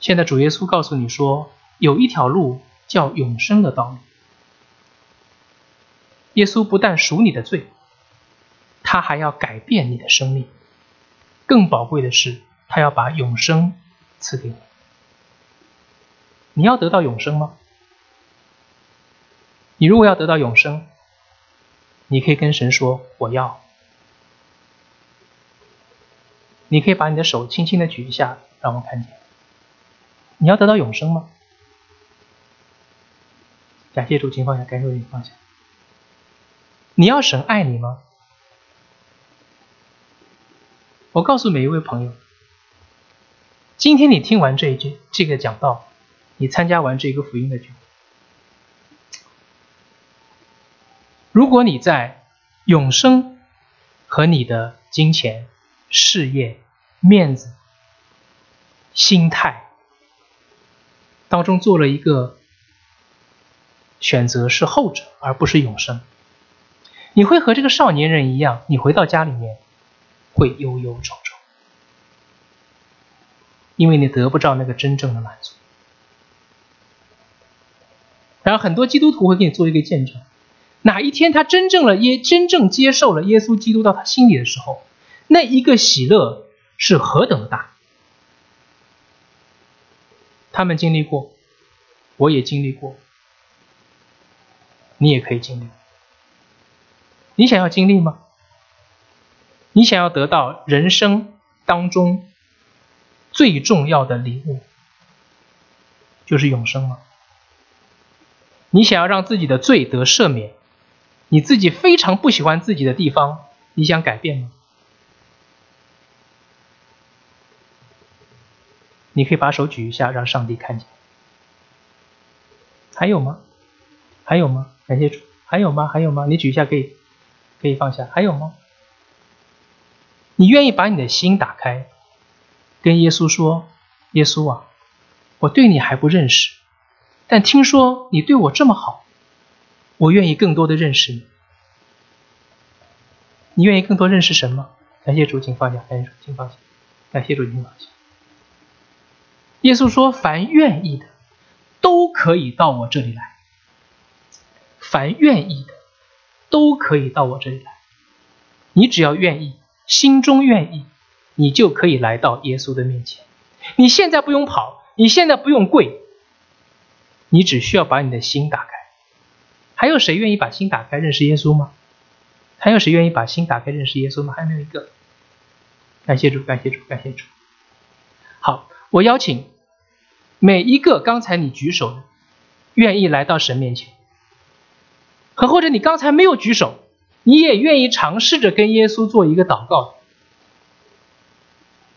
现在主耶稣告诉你说，有一条路叫永生的道路。耶稣不但赎你的罪，他还要改变你的生命。更宝贵的是，他要把永生赐给你。你要得到永生吗？你如果要得到永生，你可以跟神说：“我要。”你可以把你的手轻轻的举一下，让我看见。你要得到永生吗？感谢主，请放下，感谢主，请放下。你要神爱你吗？我告诉每一位朋友，今天你听完这一句这个讲道，你参加完这个福音的聚会。如果你在永生和你的金钱、事业、面子、心态当中做了一个选择是后者，而不是永生。你会和这个少年人一样，你回到家里面会忧忧愁愁，因为你得不到那个真正的满足。然后很多基督徒会给你做一个见证，哪一天他真正了耶，真正接受了耶稣基督到他心里的时候，那一个喜乐是何等的大。他们经历过，我也经历过，你也可以经历。你想要经历吗？你想要得到人生当中最重要的礼物，就是永生吗？你想要让自己的罪得赦免，你自己非常不喜欢自己的地方，你想改变吗？你可以把手举一下，让上帝看见。还有吗？还有吗？感谢主。还有吗？还有吗？你举一下可以，可以放下。还有吗？你愿意把你的心打开，跟耶稣说：“耶稣啊，我对你还不认识。”但听说你对我这么好，我愿意更多的认识你。你愿意更多认识什么？感谢主，请放下，感谢主，请放下，感谢主，请放下。耶稣说：“凡愿意的，都可以到我这里来。凡愿意的，都可以到我这里来。你只要愿意，心中愿意，你就可以来到耶稣的面前。你现在不用跑，你现在不用跪。”你只需要把你的心打开，还有谁愿意把心打开认识耶稣吗？还有谁愿意把心打开认识耶稣吗？还有没有一个？感谢主，感谢主，感谢主。好，我邀请每一个刚才你举手的，愿意来到神面前，和或者你刚才没有举手，你也愿意尝试着跟耶稣做一个祷告，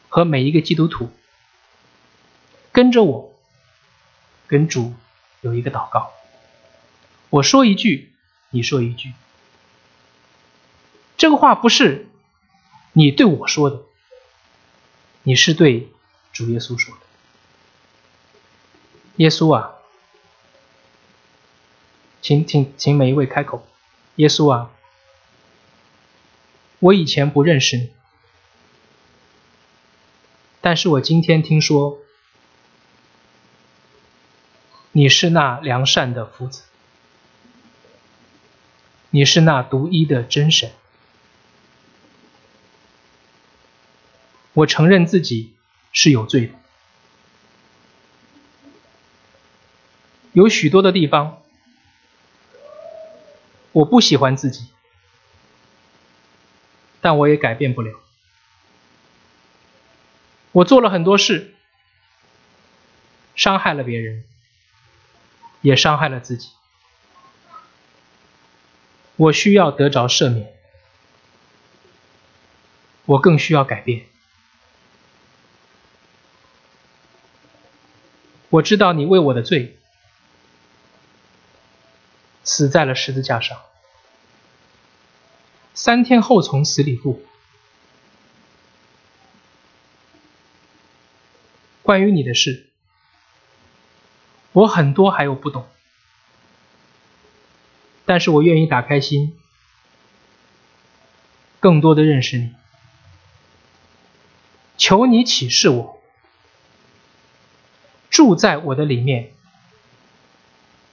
和每一个基督徒，跟着我，跟主。有一个祷告，我说一句，你说一句。这个话不是你对我说的，你是对主耶稣说的。耶稣啊，请请请每一位开口。耶稣啊，我以前不认识你，但是我今天听说。你是那良善的夫子，你是那独一的真神。我承认自己是有罪的，有许多的地方我不喜欢自己，但我也改变不了。我做了很多事，伤害了别人。也伤害了自己，我需要得着赦免，我更需要改变。我知道你为我的罪死在了十字架上，三天后从死里复活。关于你的事。我很多还有不懂，但是我愿意打开心，更多的认识你。求你启示我，住在我的里面，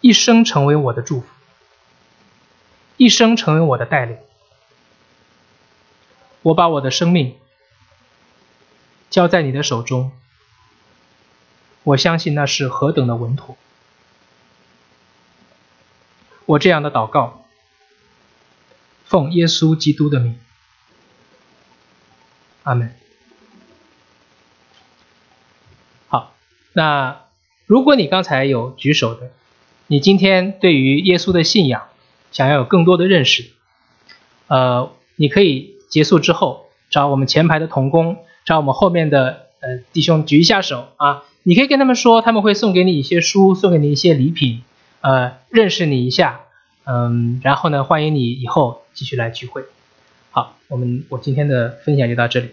一生成为我的祝福，一生成为我的带领。我把我的生命交在你的手中。我相信那是何等的稳妥！我这样的祷告，奉耶稣基督的名，阿门。好，那如果你刚才有举手的，你今天对于耶稣的信仰想要有更多的认识，呃，你可以结束之后找我们前排的童工，找我们后面的呃弟兄举一下手啊。你可以跟他们说，他们会送给你一些书，送给你一些礼品，呃，认识你一下，嗯，然后呢，欢迎你以后继续来聚会。好，我们我今天的分享就到这里。